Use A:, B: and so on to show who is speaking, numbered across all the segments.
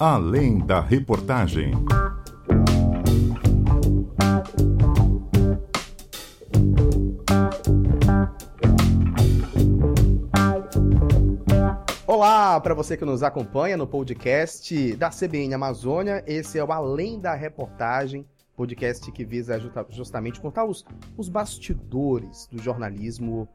A: Além da reportagem.
B: Olá para você que nos acompanha no podcast da CBN Amazônia. Esse é o Além da Reportagem, podcast que visa justamente contar os, os bastidores do jornalismo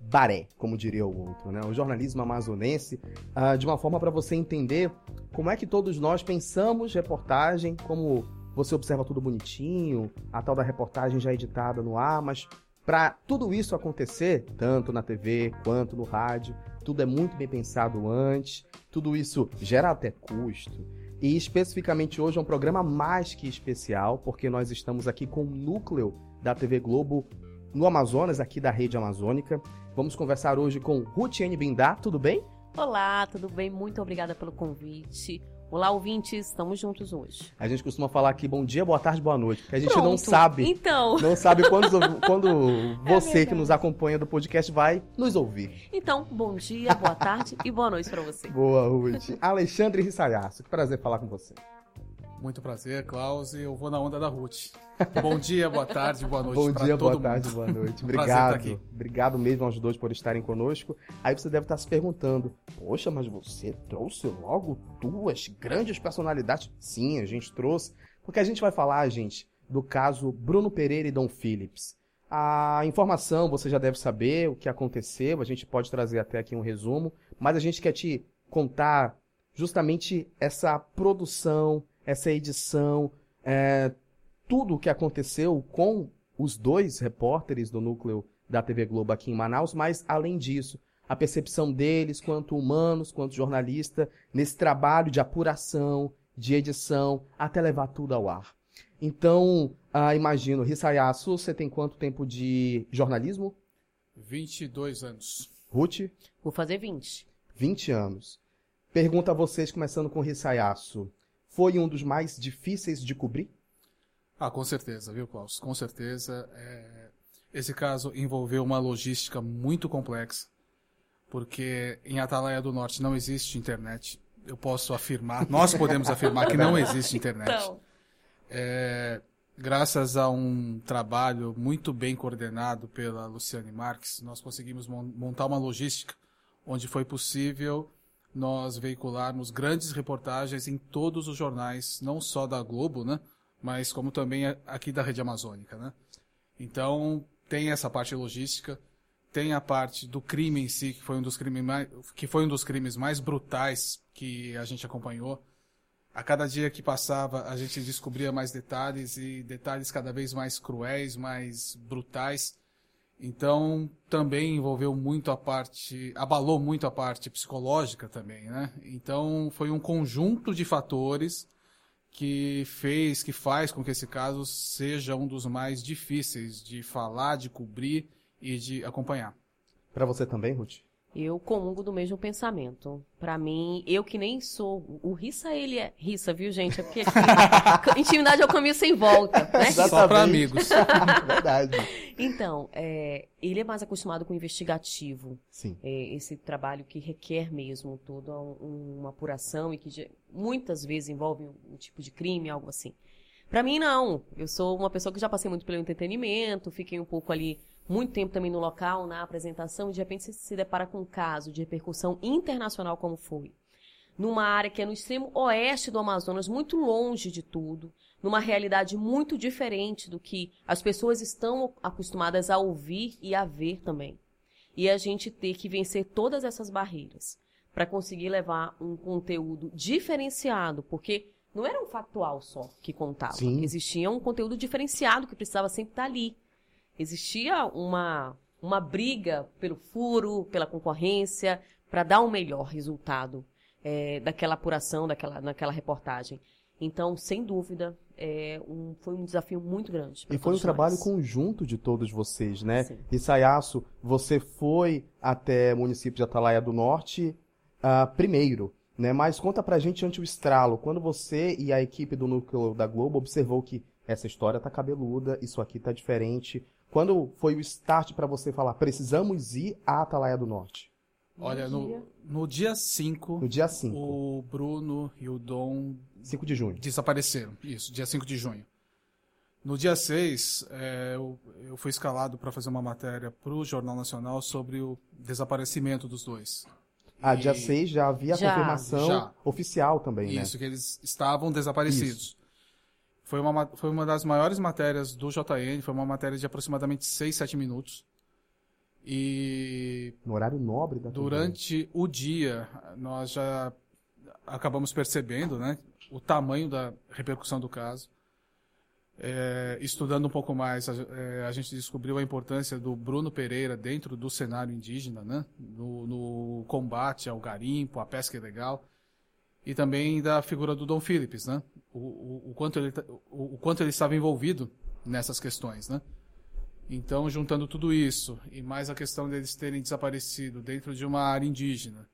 B: baré, como diria o outro, né? O jornalismo amazonense, uh, de uma forma para você entender como é que todos nós pensamos reportagem, como você observa tudo bonitinho, a tal da reportagem já editada no ar, mas para tudo isso acontecer, tanto na TV quanto no rádio, tudo é muito bem pensado antes, tudo isso gera até custo. E especificamente hoje é um programa mais que especial, porque nós estamos aqui com o núcleo da TV Globo no Amazonas, aqui da rede amazônica. Vamos conversar hoje com Rutiane Bindá, tudo bem?
C: Olá, tudo bem? Muito obrigada pelo convite. Olá, ouvintes, estamos juntos hoje.
B: A gente costuma falar aqui bom dia, boa tarde, boa noite, porque a gente Pronto. não sabe.
C: Então.
B: Não sabe quando, quando é você é que nos acompanha do podcast vai nos ouvir.
C: Então, bom dia, boa tarde e boa noite para você.
B: Boa, Ruth. Alexandre Rissayasso, que prazer falar com você.
D: Muito prazer, Klaus, e eu vou na onda da Ruth. Bom dia, boa tarde, boa noite
B: Bom dia,
D: boa
B: mundo. tarde, boa noite. Obrigado. Obrigado mesmo aos dois por estarem conosco. Aí você deve estar se perguntando: Poxa, mas você trouxe logo duas grandes personalidades? Sim, a gente trouxe. Porque a gente vai falar, gente, do caso Bruno Pereira e Dom Phillips. A informação você já deve saber o que aconteceu, a gente pode trazer até aqui um resumo, mas a gente quer te contar justamente essa produção, essa edição, é, tudo o que aconteceu com os dois repórteres do núcleo da TV Globo aqui em Manaus, mas além disso, a percepção deles quanto humanos, quanto jornalista, nesse trabalho de apuração, de edição, até levar tudo ao ar. Então, ah, imagino, Rissayasu, você tem quanto tempo de jornalismo?
D: 22 anos.
B: Ruth?
C: Vou fazer 20.
B: 20 anos. Pergunta a vocês, começando com Rissayasu foi um dos mais difíceis de cobrir?
D: Ah, com certeza, viu, Klaus? Com certeza. É... Esse caso envolveu uma logística muito complexa, porque em Atalaia do Norte não existe internet. Eu posso afirmar, nós podemos afirmar que não existe internet. Então... É... Graças a um trabalho muito bem coordenado pela Luciane Marques, nós conseguimos montar uma logística onde foi possível nós veicularmos grandes reportagens em todos os jornais, não só da Globo, né? Mas como também aqui da Rede Amazônica, né? Então, tem essa parte logística, tem a parte do crime em si, que foi um dos crimes mais, que foi um dos crimes mais brutais que a gente acompanhou. A cada dia que passava, a gente descobria mais detalhes e detalhes cada vez mais cruéis, mais brutais. Então, também envolveu muito a parte, abalou muito a parte psicológica também, né? Então, foi um conjunto de fatores que fez, que faz com que esse caso seja um dos mais difíceis de falar, de cobrir e de acompanhar.
B: Para você também, Ruth?
C: Eu comungo do mesmo pensamento. Para mim, eu que nem sou. O Rissa, ele é. Rissa, viu, gente? É porque aqui, intimidade é o caminho sem volta. Né?
D: Só para amigos.
B: Verdade.
C: Então, é, ele é mais acostumado com o investigativo.
B: Sim.
C: É, esse trabalho que requer mesmo toda um, uma apuração e que muitas vezes envolve um, um tipo de crime, algo assim. Para mim, não. Eu sou uma pessoa que já passei muito pelo entretenimento, fiquei um pouco ali muito tempo também no local, na apresentação, e de repente você se depara com um caso de repercussão internacional como foi. Numa área que é no extremo oeste do Amazonas, muito longe de tudo, numa realidade muito diferente do que as pessoas estão acostumadas a ouvir e a ver também. E a gente ter que vencer todas essas barreiras para conseguir levar um conteúdo diferenciado, porque não era um factual só que contava. Sim. Existia um conteúdo diferenciado que precisava sempre estar ali existia uma, uma briga pelo furo, pela concorrência, para dar um melhor resultado é, daquela apuração, daquela, naquela reportagem. Então, sem dúvida, é um, foi um desafio muito grande.
B: E foi um trabalho conjunto de todos vocês, né? Sim. Isaiaço, você foi até o município de Atalaia do Norte uh, primeiro, né? Mas conta pra gente antes o estralo, quando você e a equipe do Núcleo da Globo observou que essa história tá cabeluda, isso aqui tá diferente, quando foi o start para você falar, precisamos ir à Atalaia do Norte?
D: Olha, no, no dia 5,
B: No dia 5.
D: o Bruno e o Dom
B: 5 de junho.
D: desapareceram. Isso, dia 5 de junho. No dia 6, é, eu, eu fui escalado para fazer uma matéria para o Jornal Nacional sobre o desaparecimento dos dois.
B: Ah,
D: E-
B: dia 6 já havia a
C: Já.
B: confirmação
D: Já.
B: oficial também, né?
D: Isso, que eles estavam desaparecidos. Foi uma, ma- foi uma das maiores matérias do JN, foi uma matéria de aproximadamente 6, 7 minutos. E
B: No horário nobre da TV.
D: durante o dia, nós já acabamos percebendo né, o tamanho da repercussão do caso. É, estudando um pouco mais, a, é, a gente descobriu a importância do Bruno Pereira dentro do cenário indígena, né, no, no combate ao garimpo, à pesca ilegal, e também da figura do Dom Phillips, né, o, o, o quanto ele, ta- o, o quanto ele estava envolvido nessas questões. Né. Então, juntando tudo isso, e mais a questão deles terem desaparecido dentro de uma área indígena,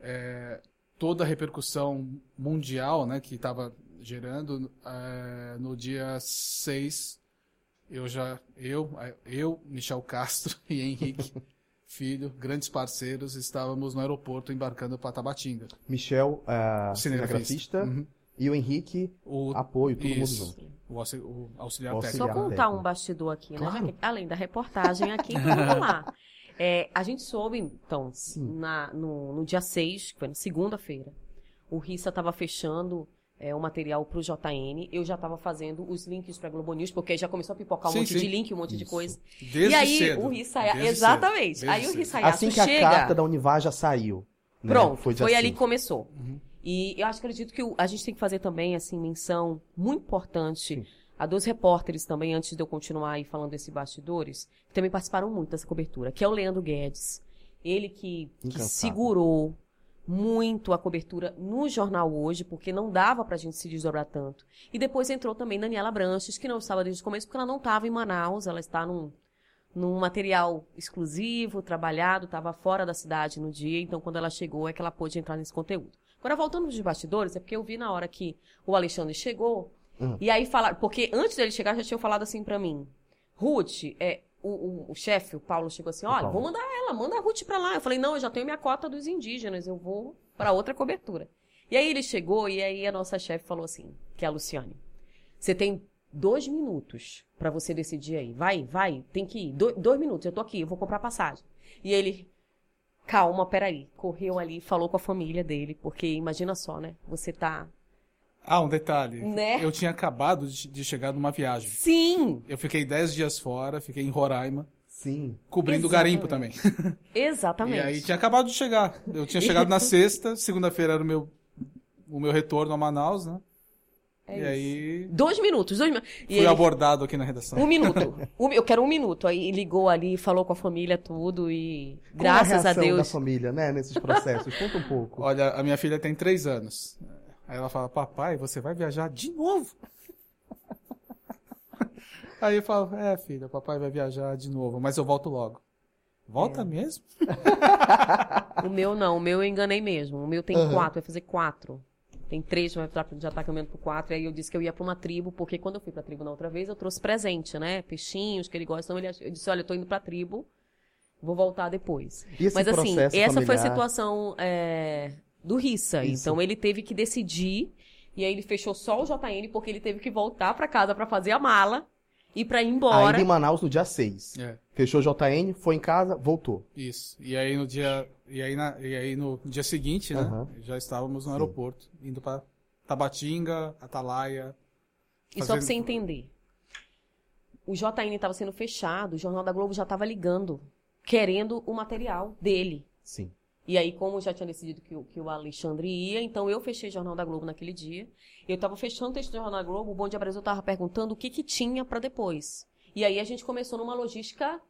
D: é, toda a repercussão mundial né, que estava gerando, é, no dia 6, eu já, eu, eu, Michel Castro e Henrique Filho, grandes parceiros, estávamos no aeroporto embarcando para Tabatinga.
B: Michel, ah, cinegrafista,
D: Uhum.
B: e o Henrique,
D: O,
B: apoio, todo
D: Isso.
B: mundo junto.
D: o, auxi- o auxiliar
B: Auxiliar.
C: Só
D: técnico.
C: contar
B: técnico.
C: um bastidor aqui, né?
B: Claro.
C: Que- além da reportagem aqui, vamos lá. É, a gente soube, então, na- no, no dia 6, que foi na segunda-feira, o Rissa estava fechando é, o material para o JN. Eu já estava fazendo os links para Globo News, porque já começou a pipocar um
D: Sim,
C: monte
D: sim.
C: de link, um monte de coisa.
D: Desde
C: e aí
D: cedo.
C: o Rissaya,
D: Desde
C: exatamente.
D: cedo,
C: aí
D: desde
C: o
D: cedo.
C: Rissayaço
B: Assim que a
C: chega.
B: carta da Univar já saiu. né?
C: Pronto,
B: Foi,
C: foi,
B: dia
C: ali
B: 5.
C: que começou.
D: Uhum.
C: E eu acho que acredito que o- a gente tem que fazer também, assim, menção muito importante
B: Sim.
C: a dois repórteres também, antes de eu continuar aí falando desses bastidores, que também participaram muito dessa cobertura, que é o Leandro Guedes. Ele que, que segurou muito a cobertura no jornal hoje, porque não dava pra gente se desdobrar tanto. E depois entrou também Daniela Branches, que não estava desde o começo, porque ela não estava em Manaus, ela está num, num material exclusivo, trabalhado, estava fora da cidade no dia, então quando ela chegou é que ela pôde entrar nesse conteúdo. Agora, voltando dos bastidores, é porque eu vi na hora que o Alexandre chegou,
B: Uhum.
C: e aí falaram, porque antes dele chegar já tinham falado assim pra mim, Ruth, é, o, o, o chefe, o Paulo, chegou assim, olha, vou mandar ela, manda a Ruth pra lá. Eu falei, não, eu já tenho minha cota dos indígenas, eu vou pra outra cobertura. E aí ele chegou, e aí a nossa chefe falou assim, que é a Luciane, você tem dois minutos pra você decidir aí. Vai, vai, tem que ir. Do- dois minutos, eu tô aqui, eu vou comprar passagem. E ele, calma, peraí. Correu ali falou com a família dele, porque imagina só, né? Você tá.
D: Ah, um detalhe.
C: Né?
D: Eu tinha acabado de, de chegar numa viagem.
C: Sim!
D: Eu fiquei 10 dias fora, fiquei em Roraima,
B: Sim.
D: cobrindo o
C: Exatamente.
D: garimpo também.
C: Exatamente.
D: E aí tinha acabado de chegar. Eu tinha chegado na sexta, segunda-feira era o meu, o meu retorno a Manaus, né?
C: É
D: e
C: isso.
D: aí
C: Dois minutos, dois minutos.
D: Fui
C: ele,
D: abordado aqui na redação.
C: Um minuto. Um- eu quero um minuto. Aí ligou ali, falou com a família tudo e
B: Qual
C: graças
B: a,
C: a,
B: reação
C: Deus.
B: da família, né, nesses processos? Conta um pouco.
D: Olha, a minha filha tem três anos. Aí ela fala, papai, você vai viajar de novo? Aí eu falo, é filha, papai vai viajar de novo, mas eu volto logo.
C: É.
D: Volta mesmo?
C: O meu não, o meu eu enganei mesmo. O meu tem
B: Aham.
C: quatro, vai fazer quatro. Tem três, mas já- já tá caminhando pro quatro. E aí eu disse que eu ia pra uma tribo, porque quando eu fui pra tribo na outra vez, eu trouxe presente, né? Peixinhos que ele gosta. Então ele, eu disse, olha, eu tô indo pra tribo, vou voltar depois. Mas assim,
B: processo
C: essa foi a
B: familiar?
C: situação é, do Rissa.
B: Isso.
C: Então ele teve que decidir, e aí ele fechou só o JN, porque ele teve que voltar pra casa pra fazer a mala e pra ir embora.
B: Ainda em Manaus no dia 6.
D: É,
B: Fechou o JN, foi em casa, voltou.
D: isso. E aí no dia, e aí na- e aí no dia seguinte, né?
B: Aham.
D: Já estávamos no
B: Sim.
D: aeroporto, indo pra Tabatinga, Atalaia.
C: E só pra
D: fazendo-
C: você entender. O JN estava sendo fechado, o Jornal da Globo já estava ligando, querendo o material dele.
B: Sim.
C: E aí, como já tinha decidido que, o- que o Alexandre ia, então eu fechei o Jornal da Globo naquele dia. Eu estava fechando o texto do Jornal da Globo, o Bom Dia Brasil estava perguntando o que que tinha para depois. E aí a gente começou numa logística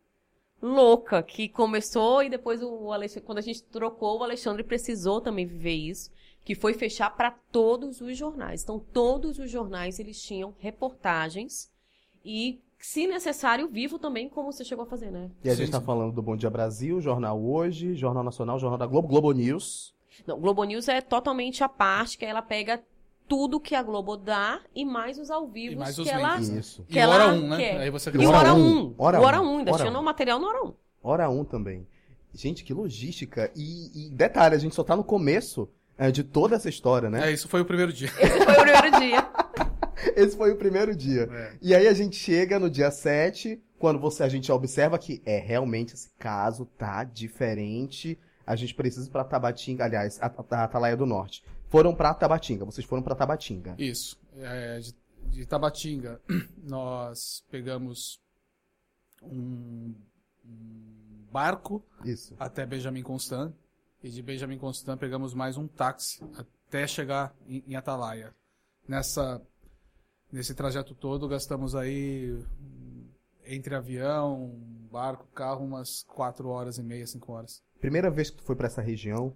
C: louca, que começou e depois o Alexandre, quando a gente trocou, o Alexandre precisou também viver isso, que foi fechar para todos os jornais. Então, todos os jornais eles tinham reportagens e, se necessário, vivo também, como você chegou a fazer, né?
B: E a gente tá
D: sim.
B: falando do Bom Dia Brasil, Jornal Hoje, Jornal Nacional, Jornal da Globo, Globo News.
C: Não, Globo News é totalmente a parte que ela pega tudo que a Globo dá e mais os ao vivo
D: E mais
C: que
D: os
C: ela?
B: Isso.
C: que
D: E
C: ela
D: hora um, né?
C: quer.
D: Aí você
C: E o
B: Hora
C: hora
B: um,
C: 1. Um,
B: hora
C: hora
B: um,
C: 1, um, ainda
B: hora
C: tinha
B: um.
C: no material no hora 1. Um.
B: Hora 1 também. Gente, que logística. E, e detalhe, a gente só tá no começo é, de toda essa história, né?
D: É, isso foi o primeiro dia.
C: Esse foi o primeiro dia.
B: Esse foi o primeiro dia.
D: É.
B: E aí a gente chega no dia 7, quando você a gente observa que é realmente esse caso tá diferente. A gente precisa ir pra Tabatinga, aliás, a, a Atalaia do Norte. Foram pra Tabatinga, vocês foram pra Tabatinga.
D: Isso. É, de, de Tabatinga, nós pegamos um, um barco
B: Isso.
D: até Benjamin Constant. E de Benjamin Constant pegamos mais um táxi até chegar em, em Atalaia. Nessa, nesse trajeto todo gastamos aí entre avião, barco, carro, umas 4 horas e meia, 5 horas.
B: Primeira vez que tu foi pra essa região?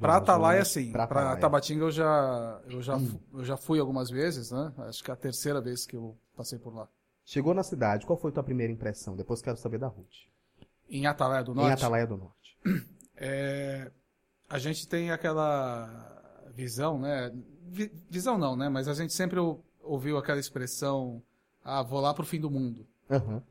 D: Pra Atalaia, sim.
B: Pra.
D: Tabatinga eu já, eu, já,
B: Hum.
D: eu já fui algumas vezes, né? Acho que é a terceira vez que eu passei por lá.
B: Chegou na cidade, qual foi a tua primeira impressão? Depois quero saber da Ruth.
D: Em Atalaia do
B: Em
D: Norte,
B: Atalaia do Norte.
D: é, a gente tem aquela visão, né? Vi- visão não, né? Mas a gente sempre ouviu aquela expressão, ah, vou lá pro fim do mundo.
B: Aham.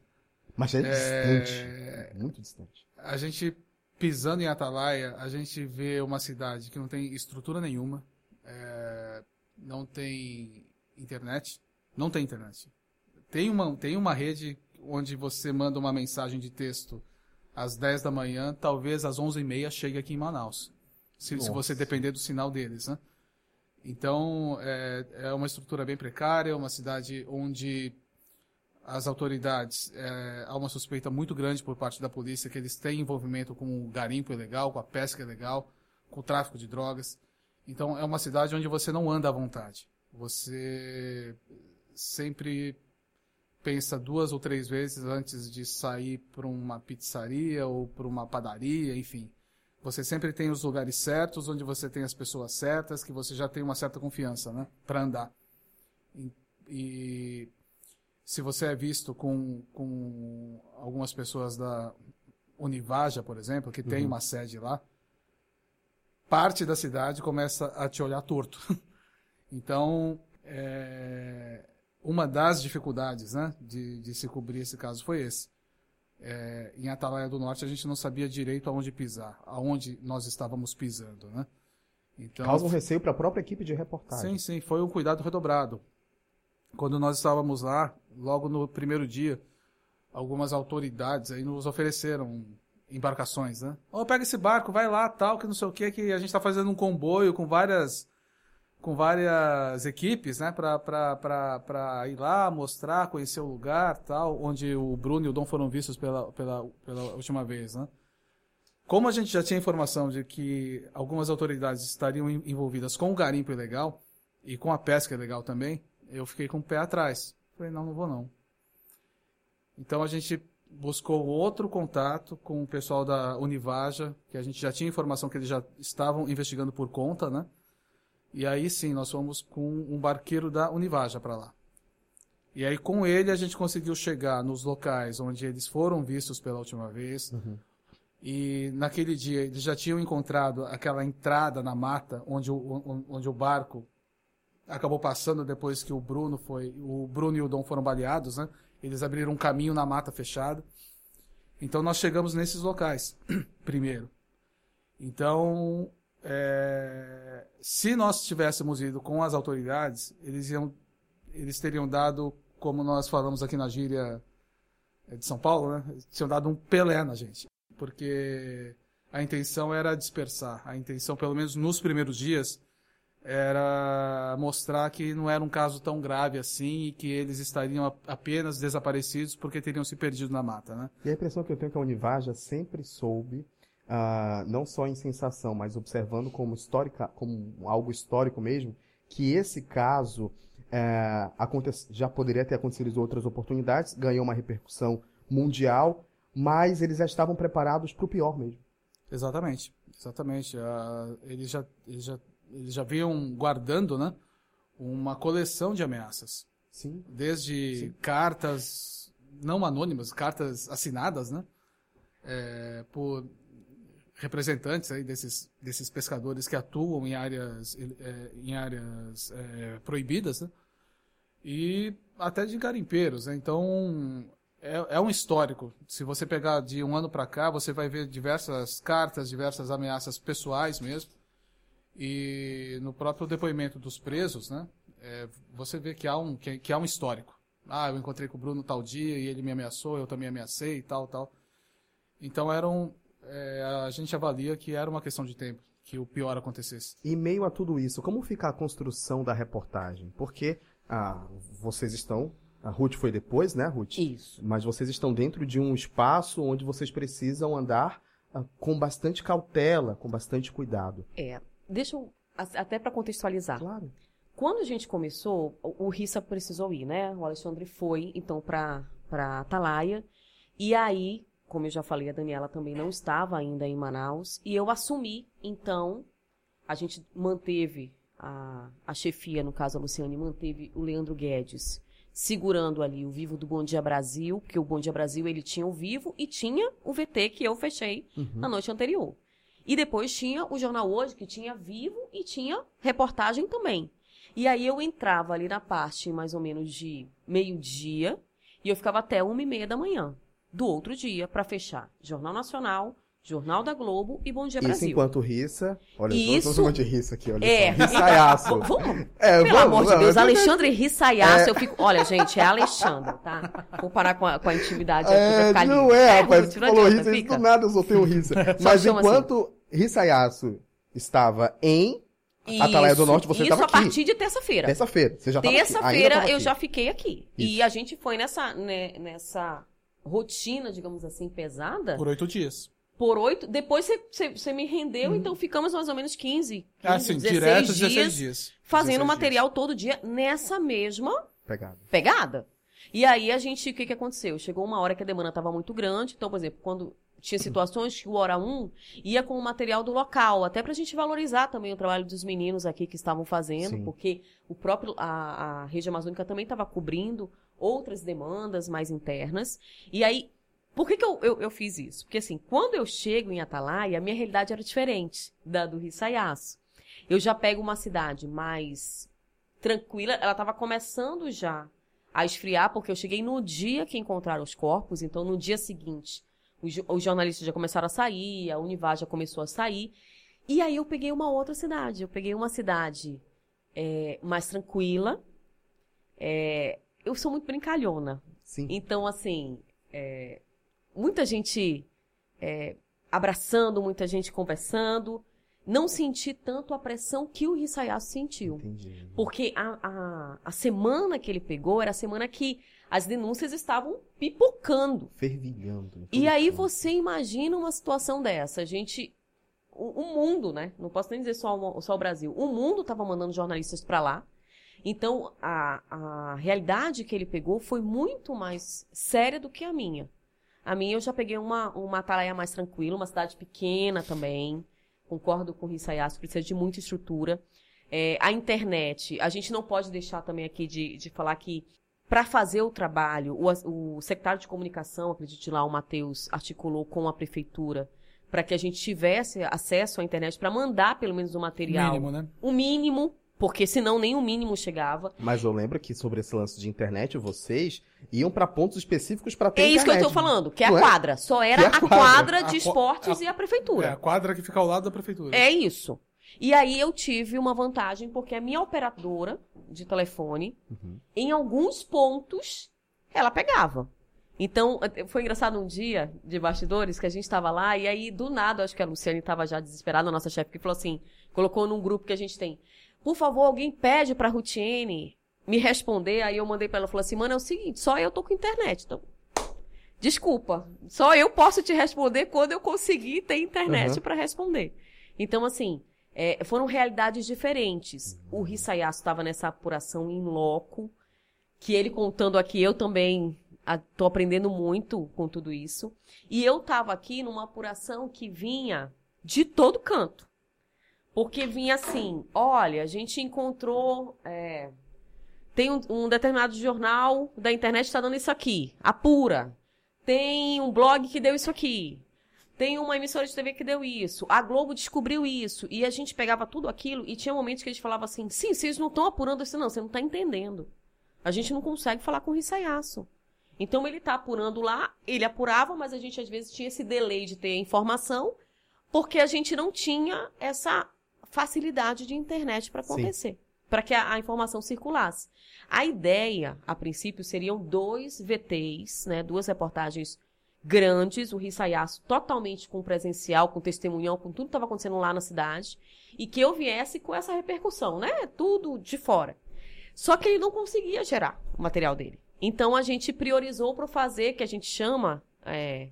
B: Mas é,
D: É,
B: distante. Muito distante.
D: A gente pisando em Atalaia, a gente vê uma cidade que não tem estrutura nenhuma, é, não tem internet, não tem internet. Tem uma, tem uma rede onde você manda uma mensagem de texto às 10 da manhã, talvez às 11h30 chegue aqui em Manaus. Se, se você depender do sinal deles, né? Então, é, é uma estrutura bem precária, uma cidade onde as autoridades, é, há uma suspeita muito grande por parte da polícia que eles têm envolvimento com o garimpo ilegal, com a pesca ilegal, com o tráfico de drogas. Então, é uma cidade onde você não anda à vontade. Você sempre pensa duas ou três vezes antes de sair para uma pizzaria ou para uma padaria, enfim. Você sempre tem os lugares certos, onde você tem as pessoas certas, que você já tem uma certa confiança, né, para andar. E, e se você é visto com, com algumas pessoas da Univaja, por exemplo, que tem
B: Uhum.
D: uma sede lá, parte da cidade começa a te olhar torto. Então, é, uma das dificuldades né, de, de se cobrir esse caso foi esse. É, em Atalaia do Norte, a gente não sabia direito aonde pisar, aonde nós estávamos pisando. Né? Então,
B: Causa um receio para a própria equipe de reportagem.
D: Sim, sim, foi um cuidado redobrado. Quando nós estávamos lá, logo no primeiro dia, algumas autoridades aí nos ofereceram embarcações, né? Ó, pega esse barco, vai lá, tal, que não sei o que, que a gente está fazendo um comboio com várias com várias equipes, né, pra ir lá, mostrar, conhecer o lugar, tal, onde o Bruno e o Dom foram vistos pela, pela, pela última vez, né? Como a gente já tinha informação de que algumas autoridades estariam en- envolvidas com o garimpo ilegal e com a pesca ilegal também, eu fiquei com o pé atrás. Falei, não, não vou não. Então a gente buscou outro contato com o pessoal da Univaja, que a gente já tinha informação que eles já estavam investigando por conta, né? E aí sim, nós fomos com um barqueiro da Univaja para lá. E aí com ele a gente conseguiu chegar nos locais onde eles foram vistos pela última vez. E naquele dia eles já tinham encontrado aquela entrada na mata onde o, on- onde o barco acabou passando depois que o Bruno foi, o Bruno e o Dom foram baleados, né? Eles abriram um caminho na mata fechada. Então nós chegamos nesses locais primeiro. Então, é, se nós tivéssemos ido com as autoridades, eles iam, eles teriam dado, como nós falamos aqui na gíria é, de São Paulo, né? Tinham dado um pelé na gente, porque a intenção era dispersar. A intenção, pelo menos nos primeiros dias, era mostrar que não era um caso tão grave assim e que eles estariam apenas desaparecidos porque teriam se perdido na mata, né?
B: E a impressão que eu tenho é que a Univaja sempre soube, ah, não só em sensação, mas observando como histórica, como algo histórico mesmo, que esse caso aconte- já poderia ter acontecido em outras oportunidades, ganhou uma repercussão mundial, mas eles já estavam preparados para o pior mesmo.
D: Exatamente, exatamente. Ah, eles, já, eles, já, eles já vinham guardando, né? Uma coleção de ameaças.
B: Sim.
D: Desde
B: Sim.
D: cartas não anônimas, cartas assinadas, né? É, por representantes aí desses, desses pescadores que atuam em áreas, eh, em áreas eh, proibidas, né? E até de garimpeiros, né? Então, é, é um histórico. Se você pegar de um ano para cá, você vai ver diversas cartas, diversas ameaças pessoais mesmo. E no próprio depoimento dos presos, né, é, você vê que há, um, que, que há um histórico. Ah, eu encontrei com o Bruno tal dia e ele me ameaçou, eu também ameacei e tal, tal. Então era um, é, a gente avalia que era uma questão de tempo que o pior acontecesse.
B: E meio a tudo isso, como fica a construção da reportagem? Porque ah, vocês estão a Ruth foi depois, né, Ruth?
C: Isso.
B: Mas vocês estão dentro de um espaço onde vocês precisam andar uh, com bastante cautela, com bastante cuidado.
C: É. Deixa eu, até para contextualizar.
B: Claro.
C: Quando a gente começou, o, o Rissa precisou ir, né? O Alexandre foi, então, para Atalaia. E aí, como eu já falei, a Daniela também não estava ainda em Manaus. E eu assumi, então, a gente manteve a, a chefia, no caso a Luciane, manteve o Leandro Guedes segurando ali o Vivo do Bom Dia Brasil, porque o Bom Dia Brasil ele tinha o Vivo e tinha o VT que eu fechei uhum. na noite anterior. E depois tinha o Jornal Hoje, que tinha Vivo e tinha reportagem também. E aí eu entrava ali na parte mais ou menos de meio-dia e eu ficava até uma e meia da manhã do outro dia para fechar Jornal Nacional, Jornal da Globo e Bom Dia
B: Isso
C: Brasil.
B: Enquanto Rissa. Olha,
C: Isso...
B: vamos de Rissa aqui, olha
C: é,
B: só. Rissaiaço.
C: Vamos, é, pelo vamos, amor de Deus, Alexandre Rissaiaço, é... eu fico... Olha, gente, é Alexandre, tá? Vou parar com a, com a intimidade aqui
B: é,
C: pra ficar
B: Não é, é rapaz, você falou Rissa, do nada eu soltei um Rissa. Mas enquanto assim. Rissaiaço estava em isso, Atalaia do Norte, você estava aqui.
C: Isso a partir de terça-feira.
B: Terça-feira, você já estava
C: aqui. Terça-feira eu já fiquei aqui. Isso. E a gente foi nessa, né, nessa rotina, digamos assim, pesada.
D: Por oito dias
C: por oito. Depois você me rendeu, uhum. então ficamos mais ou menos 15, 15
D: ah, sim, 16 direto, dias, 16 dias.
C: Fazendo
D: 16
C: material
D: dias.
C: todo dia nessa mesma
B: pegada.
C: pegada. E aí a gente, o que, que aconteceu? Chegou uma hora que a demanda estava muito grande. Então, por exemplo, quando tinha situações que o Hora 1 ia com o material do local, até pra gente valorizar também o trabalho dos meninos aqui que estavam fazendo, Sim. porque o próprio, a, a Rede Amazônica também estava cobrindo outras demandas mais internas. E aí, por que, que eu, eu, eu, fiz isso? Porque assim, quando eu chego em Atalaia, a minha realidade era diferente da do Rissaiaço. Eu já pego uma cidade mais tranquila, ela estava começando já a esfriar, porque eu cheguei no dia que encontraram os corpos, então no dia seguinte os, os jornalistas já começaram a sair, a Univar já começou a sair. E aí eu peguei uma outra cidade. Eu peguei uma cidade é, mais tranquila. É, eu sou muito brincalhona.
B: Sim.
C: Então, assim, é, muita gente é, abraçando, muita gente conversando. Não senti tanto a pressão que o Rissayasu sentiu.
B: Entendi.
C: Porque a, a, a semana que ele pegou era a semana que as denúncias estavam pipocando.
B: Fervilhando.
C: E aí você imagina uma situação dessa. A gente. O, o mundo, né? Não posso nem dizer só, só o Brasil. O mundo estava mandando jornalistas para lá. Então, a, a realidade que ele pegou foi muito mais séria do que a minha. A minha eu já peguei uma, uma atalaia mais tranquila, uma cidade pequena também. Concordo com o Rissaiaço, precisa de muita estrutura. É, a internet, a gente não pode deixar também aqui de, de falar que para fazer o trabalho, o, o secretário de comunicação, acredite lá, o Matheus, articulou com a prefeitura para que a gente tivesse acesso à internet para mandar pelo menos o material.
D: Mínimo, né?
C: O mínimo porque senão nem o mínimo chegava.
B: Mas eu lembro que sobre esse lance de internet, vocês iam para pontos específicos para ter
C: É
B: isso
C: internet. que eu tô falando, que é a quadra. Só era é a, a, quadra, quadra de a esportes a, e a prefeitura.
D: É a quadra que fica ao lado da prefeitura.
C: É isso. E aí eu tive uma vantagem, porque a minha operadora de telefone, uhum. em alguns pontos, ela pegava. Então, foi engraçado um dia de bastidores que a gente estava lá e aí, do nada, acho que a Luciane estava já desesperada, a nossa chefe, que falou assim, colocou num grupo que a gente tem. Por favor, alguém pede pra Rutiene me responder. Aí eu mandei pra ela, falou assim, mano, é o seguinte, só eu tô com internet, então... Desculpa, só eu posso te responder quando eu conseguir ter internet uhum. para responder. Então, assim, é, foram realidades diferentes. O Rissayasu estava nessa apuração em loco, que ele contando aqui, eu também estou aprendendo muito com tudo isso. E eu estava aqui numa apuração que vinha de todo canto. Porque vinha assim, olha, a gente encontrou. É, tem um, um, determinado jornal da internet está dando isso aqui. Apura. Tem um blog que deu isso aqui. Tem uma emissora de TV que deu isso. A Globo descobriu isso. E a gente pegava tudo aquilo e tinha momentos que a gente falava assim: sim, vocês não estão apurando isso, não, você não está entendendo. A gente não consegue falar com Rissaiaço. Então ele tá apurando lá, ele apurava, mas a gente às vezes tinha esse delay de ter informação, porque a gente não tinha essa facilidade de internet para acontecer, para que a, a, informação circulasse. A ideia, a princípio, seriam dois VTs, né, duas reportagens grandes, o Rissaiaço totalmente com presencial, com testemunhão, com tudo que estava acontecendo lá na cidade, e que eu viesse com essa repercussão, né? Tudo de fora. Só que ele não conseguia gerar o material dele. Então a gente priorizou para fazer, que a gente chama, é,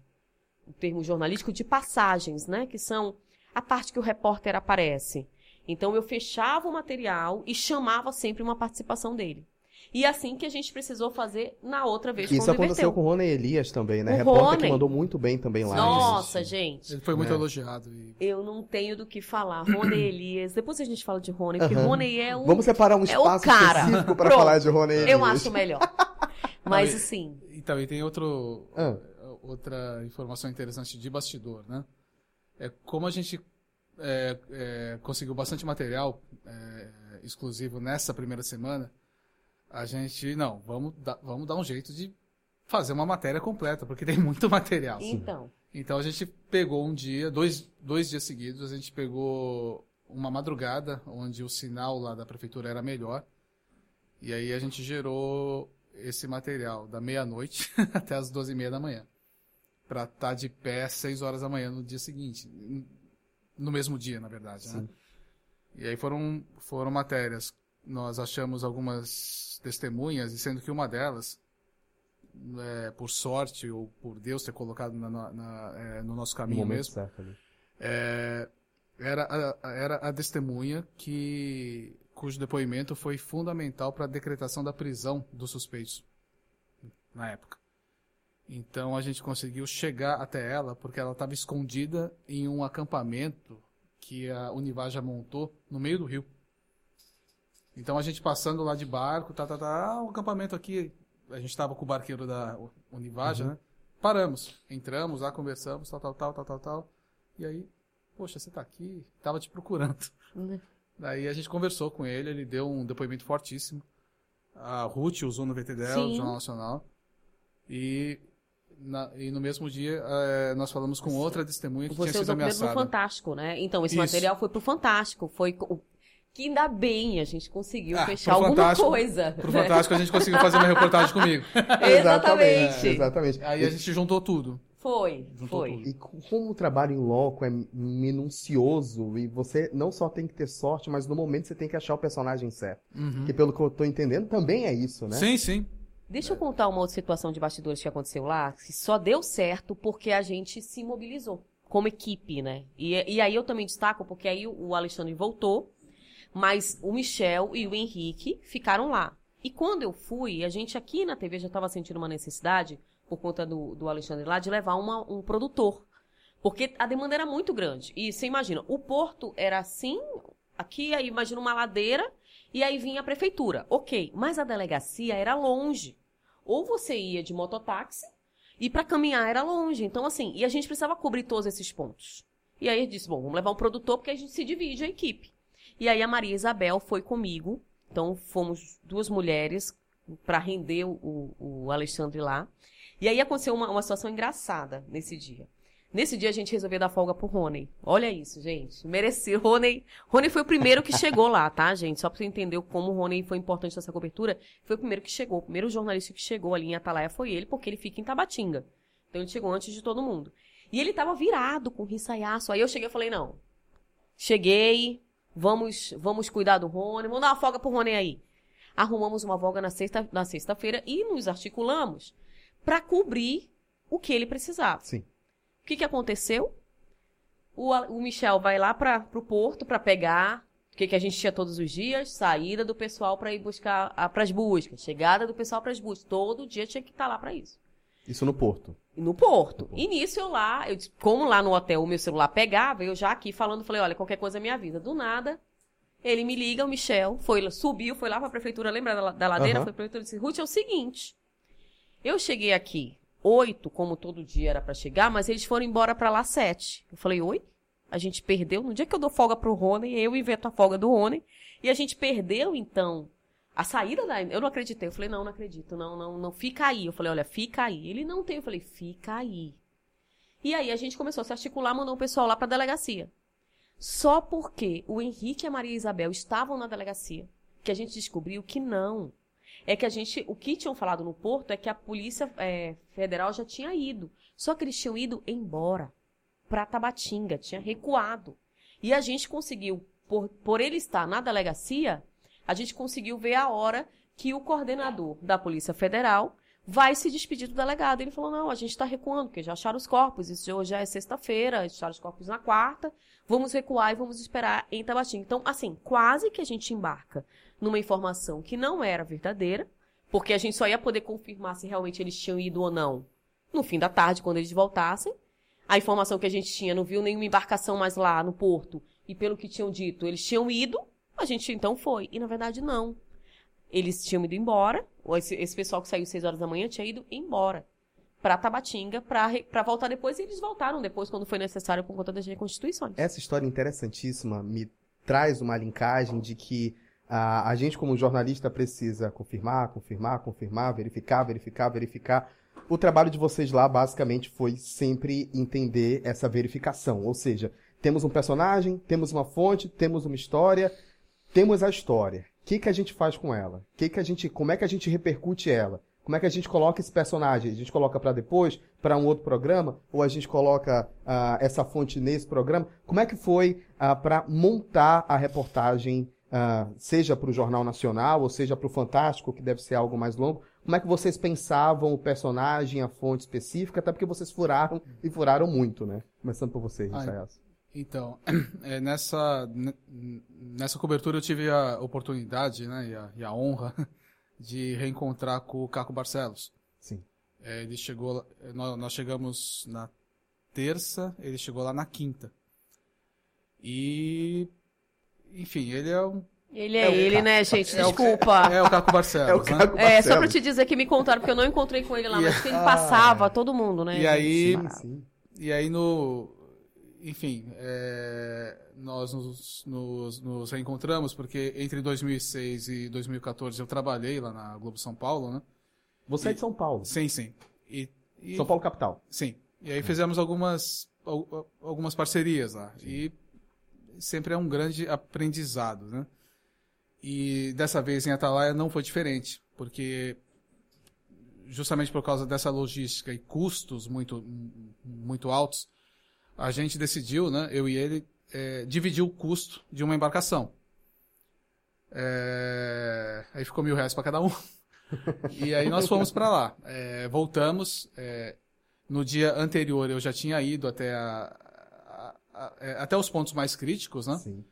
C: o termo jornalístico, de passagens, né? Que são a parte que o repórter aparece. Então eu fechava o material e chamava sempre uma participação dele. E assim que a gente precisou fazer na outra vez.
B: Isso aconteceu com o Rony Elias também, né? O Repórter Rony... que mandou muito bem também lá.
C: Nossa, gente.
D: Ele foi muito é. elogiado. E...
C: Eu não tenho do que falar. Rony Elias. Depois a gente fala de Rony, porque uhum. Rony é um.
B: Vamos separar um espaço é específico para falar de Rony Elias.
C: Eu acho melhor. Mas assim.
D: Então, e tem outro, ah. outra informação interessante de bastidor, né? É como a gente é, é, conseguiu bastante material é, exclusivo nessa primeira semana a gente, não, vamos, dar, vamos dar um jeito de fazer uma matéria completa, porque tem muito material.
C: Então.
D: Então a gente pegou um dia, dois, dois dias seguidos, a gente pegou uma madrugada, onde o sinal lá da prefeitura era melhor. E aí a gente gerou esse material da meia-noite até as duas e meia da manhã. Pra estar tá de pé às seis horas da manhã no dia seguinte. No mesmo dia, na verdade, né? E aí foram, foram matérias. Nós achamos algumas testemunhas, e sendo que uma delas, é, por sorte ou por Deus ter colocado na, na, é, no nosso caminho mesmo, é, era, a, era a testemunha que cujo depoimento foi fundamental para a decretação da prisão dos suspeitos na época. Então a gente conseguiu chegar até ela porque ela estava escondida em um acampamento que a Univaja montou no meio do rio. Então a gente passando lá de barco, tá, tá, tá, ah, o acampamento aqui, a gente estava com o barqueiro da Univaja, uhum. né? Paramos, entramos lá, conversamos, tal, tal, tal, tal, tal, tal. E aí, poxa, você tá aqui, tava te procurando. Uhum. Daí a gente conversou com ele, ele deu um depoimento fortíssimo. A Ruth usou no VT dela, no Jornal Nacional. E, na, e no mesmo dia é, nós falamos com outra testemunha que Você tinha sido ameaçada. Você
C: Fantástico, né? Então, esse Isso. material foi pro Fantástico. Foi que ainda bem a gente conseguiu ah, fechar alguma coisa.
D: Pro Fantástico a gente conseguiu fazer uma reportagem comigo.
C: exatamente.
B: É, exatamente.
D: Aí a gente juntou tudo.
C: Foi, juntou foi. Tudo.
B: E como o trabalho em loco é minucioso e você não só tem que ter sorte, mas no momento você tem que achar o personagem certo. Uhum. Que pelo que eu tô entendendo também é isso, né?
D: Sim, sim.
C: Deixa eu contar uma outra situação de bastidores que aconteceu lá, que só deu certo porque a gente se mobilizou como equipe, né? E, e aí eu também destaco porque aí o Alexandre voltou, mas o Michel e o Henrique ficaram lá. E quando eu fui, a gente aqui na TV já estava sentindo uma necessidade, por conta do, do Alexandre lá, de levar uma, um produtor. Porque a demanda era muito grande. E você imagina, o porto era assim, aqui, aí imagina uma ladeira, e aí vinha a prefeitura. Ok, mas a delegacia era longe. Ou você ia de mototáxi, e para caminhar era longe. Então, assim, e a gente precisava cobrir todos esses pontos. E aí eu disse, bom, vamos levar um produtor, porque a gente se divide a equipe. E aí a Maria Isabel foi comigo. Então fomos duas mulheres para render o, o, Alexandre lá. E aí aconteceu uma, uma situação engraçada nesse dia. Nesse dia a gente resolveu dar folga pro Rony. Olha isso, gente. Mereceu. Rony, Rony foi o primeiro que chegou lá, tá, gente? Só pra você entender como o Rony foi importante nessa cobertura. Foi o primeiro que chegou. O primeiro jornalista que chegou ali em Atalaia foi ele, porque ele fica em Tabatinga. Então ele chegou antes de todo mundo. E ele tava virado com risaiaço. Aí eu cheguei e falei, não. Cheguei, Vamos, vamos cuidar do Rony, vamos dar uma folga pro Rony aí. Arrumamos uma folga na sexta, na sexta-feira e nos articulamos para cobrir o que ele precisava.
B: Sim.
C: O que, que aconteceu? O, o Michel vai lá para o porto para pegar o que, que a gente tinha todos os dias, saída do pessoal para ir buscar para as buscas, chegada do pessoal para as buscas. Todo dia tinha que estar tá lá para isso.
B: Isso no Porto.
C: No Porto. No Porto. E nisso eu lá, eu, como lá no hotel o meu celular pegava, eu já aqui falando, falei, olha, qualquer coisa me avisa. Do nada, ele me liga, o Michel, foi, subiu, foi lá pra prefeitura, lembra da, da ladeira? Uhum. Foi pra prefeitura e disse, Ruth, é o seguinte, eu cheguei aqui oito, como todo dia era para chegar, mas eles foram embora para lá sete. Eu falei, oi? A gente perdeu? No dia que eu dou folga pro Rony, eu invento a folga do Rony, e a gente perdeu, então, A saída da. Eu não acreditei. Eu falei, não, não acredito. Não, não, não. Fica aí. Eu falei, olha, fica aí. Ele não tem. Eu falei, fica aí. E aí a gente começou a se articular, mandou o pessoal lá pra delegacia. Só porque o Henrique e a Maria Isabel estavam na delegacia, que a gente descobriu que não. É que a gente. O que tinham falado no Porto é que a Polícia é, Federal já tinha ido. Só que eles tinham ido embora. Pra Tabatinga. Tinha recuado. E a gente conseguiu, por, por ele estar na delegacia, a gente conseguiu ver a hora que o coordenador da Polícia Federal vai se despedir do delegado. Ele falou: não, a gente está recuando, porque já acharam os corpos. Isso hoje é sexta-feira, acharam os corpos na quarta. Vamos recuar e vamos esperar em Tabatinga. Então, assim, quase que a gente embarca numa informação que não era verdadeira, porque a gente só ia poder confirmar se realmente eles tinham ido ou não no fim da tarde, quando eles voltassem. A informação que a gente tinha, não viu nenhuma embarcação mais lá no porto. E pelo que tinham dito, eles tinham ido, a gente então foi. E na verdade não. Eles tinham ido embora, esse, esse pessoal que saiu 6 horas da manhã tinha ido embora para Tabatinga para voltar depois e eles voltaram depois quando foi necessário por conta das reconstituições.
B: Essa história interessantíssima me traz uma linkagem de que a, a gente como jornalista precisa confirmar, confirmar, confirmar, verificar, verificar, verificar. O trabalho de vocês lá basicamente foi sempre entender essa verificação, ou seja, temos um personagem, temos uma fonte, temos uma história, temos a história. O que, que a gente faz com ela? Que que a gente, como é que a gente repercute ela? Como é que a gente coloca esse personagem? A gente coloca para depois, para um outro programa? Ou a gente coloca uh, essa fonte nesse programa? Como é que foi uh, para montar a reportagem, uh, seja para o Jornal Nacional, ou seja para o Fantástico, que deve ser algo mais longo? Como é que vocês pensavam o personagem, a fonte específica? Até porque vocês furaram e furaram muito, né? Começando por vocês, Isaias.
D: Então, é, nessa, nessa cobertura eu tive a oportunidade né, e, a, e a honra de reencontrar com o Caco Barcelos.
B: Sim.
D: É, ele chegou, nós, nós, chegamos na terça, ele chegou lá na quinta. E, enfim, ele é um
C: ele é, é ele, Caco. né, gente? É Desculpa.
D: O, é o Caco Barcelos. É, o Caco
C: né? é, só pra te dizer que me contaram, porque eu não encontrei com ele lá, mas que ele passava, ah, todo mundo, né?
D: E aí, sim, sim. e aí no, enfim, é, nós nos, nos, nos, reencontramos porque entre 2006 e 2014 eu trabalhei lá na Globo São Paulo, né?
B: Você e, é de São Paulo?
D: Sim, sim. E,
B: e, São Paulo capital?
D: Sim. E aí fizemos algumas, algumas parcerias lá. Sim. E sempre é um grande aprendizado, né? E dessa vez em Atalaia não foi diferente, porque justamente por causa dessa logística e custos muito, muito altos, a gente decidiu, né, eu e ele, é, dividir o custo de uma embarcação. É, aí ficou mil reais para cada um. e aí nós fomos para lá. É, voltamos. É, no dia anterior eu já tinha ido até, a, a, a, é, até os pontos mais críticos, né?
B: Sim.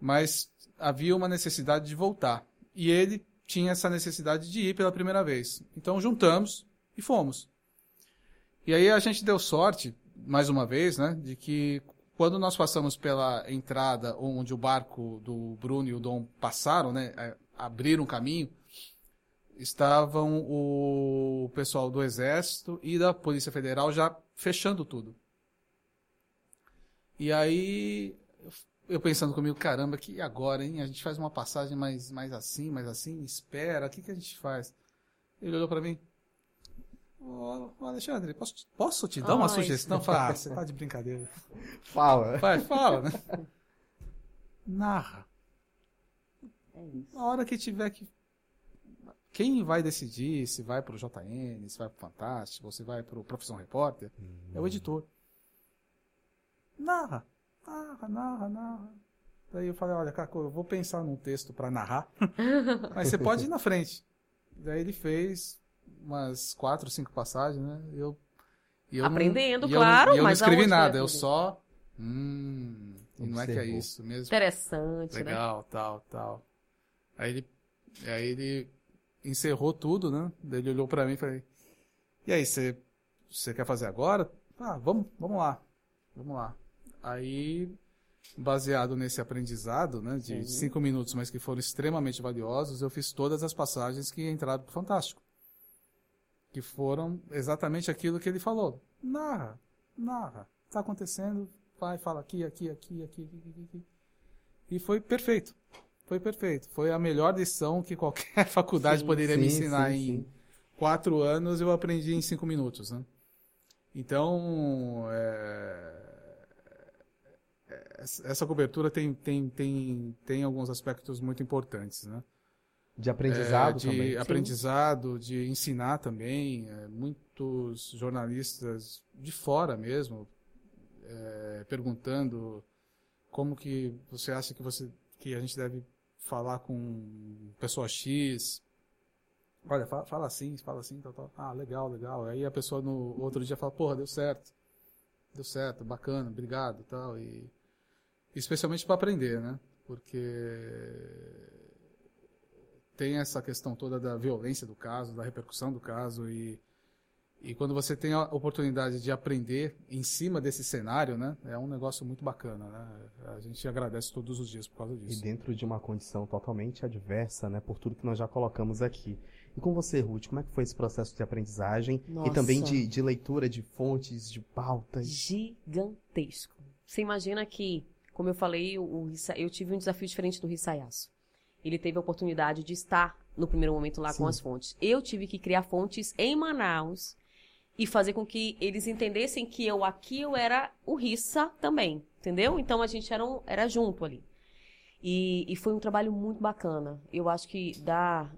D: Mas havia uma necessidade de voltar. E ele tinha essa necessidade de ir pela primeira vez. Então juntamos e fomos. E aí a gente deu sorte, mais uma vez, né, de que quando nós passamos pela entrada onde o barco do Bruno e o Dom passaram, né, é, abriram um caminho, estavam o pessoal do Exército e da Polícia Federal já fechando tudo. E aí eu pensando comigo, caramba, que agora, hein? A gente faz uma passagem mais, mais assim, mais assim, espera, o que, que a gente faz? Ele olhou para mim. Ô, Alexandre, posso, posso te dar uma Ai, sugestão? Fala, ah, você tá de brincadeira.
B: Fala.
D: Vai, fala, né? Narra. É isso. Na hora que tiver que. Quem vai decidir se vai pro JN, se vai pro Fantástico, ou se vai pro Profissão Repórter, hum. é o editor. Narra narra, narra, narra. Daí eu falei, olha, Caco, eu vou pensar num texto para narrar, mas você pode ir na frente. Daí ele fez umas quatro, cinco passagens, né? Eu,
C: eu Aprendendo, não, claro,
D: eu, eu
C: mas
D: não escrevi nada, eu só... Hum, não é que é isso mesmo.
C: Interessante,
D: né? Legal, né? tal, tal. Aí ele, aí ele encerrou tudo, né? Daí ele olhou para mim e falei, e aí, você, você quer fazer agora? Ah, vamos, vamos lá, vamos lá. Aí, baseado nesse aprendizado, né, de uhum. cinco minutos, mas que foram extremamente valiosos, eu fiz todas as passagens que entraram pro Fantástico. Que foram exatamente aquilo que ele falou. Narra, narra. Tá acontecendo, vai, fala aqui, aqui, aqui, aqui, aqui, aqui. E foi perfeito. foi perfeito. Foi a melhor lição que qualquer faculdade
C: Sim,
D: poderia me
B: sim,
D: ensinar
B: sim,
D: em quatro anos, eu aprendi em cinco minutos, né? Então, é, essa essa cobertura tem, tem, tem, tem alguns aspectos muito importantes, né?
B: De aprendizado
D: É, de
B: também.
D: aprendizado, de ensinar também. é, muitos jornalistas de fora mesmo é, perguntando como que você acha que você que a gente deve falar com pessoa X. Olha, fala, fala assim, fala assim, tal, tal. Ah, legal, legal. Aí a pessoa no outro dia fala, porra, deu certo. Deu certo, bacana, obrigado, tal. E especialmente para aprender, né? Porque tem essa questão toda da violência do caso, da repercussão do caso e e quando você tem a oportunidade de aprender em cima desse cenário, né, é um negócio muito bacana, né? A gente agradece todos os dias por causa
B: E
D: disso.
B: dentro de uma condição totalmente adversa, né, por tudo que nós já colocamos aqui. E com você, Ruth, como é que foi esse processo de aprendizagem e
C: Nossa.
B: também de, de leitura de fontes, de pautas?
C: gigantesco. Você imagina que, como eu falei, o, o Rissa- eu tive um desafio diferente do Rissayasu. Ele teve a oportunidade de estar no primeiro momento lá
B: Sim.
C: com as fontes. Eu tive que criar fontes em Manaus e fazer com que eles entendessem que eu aqui eu era o Rissa também, entendeu? Então a gente era, um- era junto ali. E, e foi um trabalho muito bacana. Eu acho que dá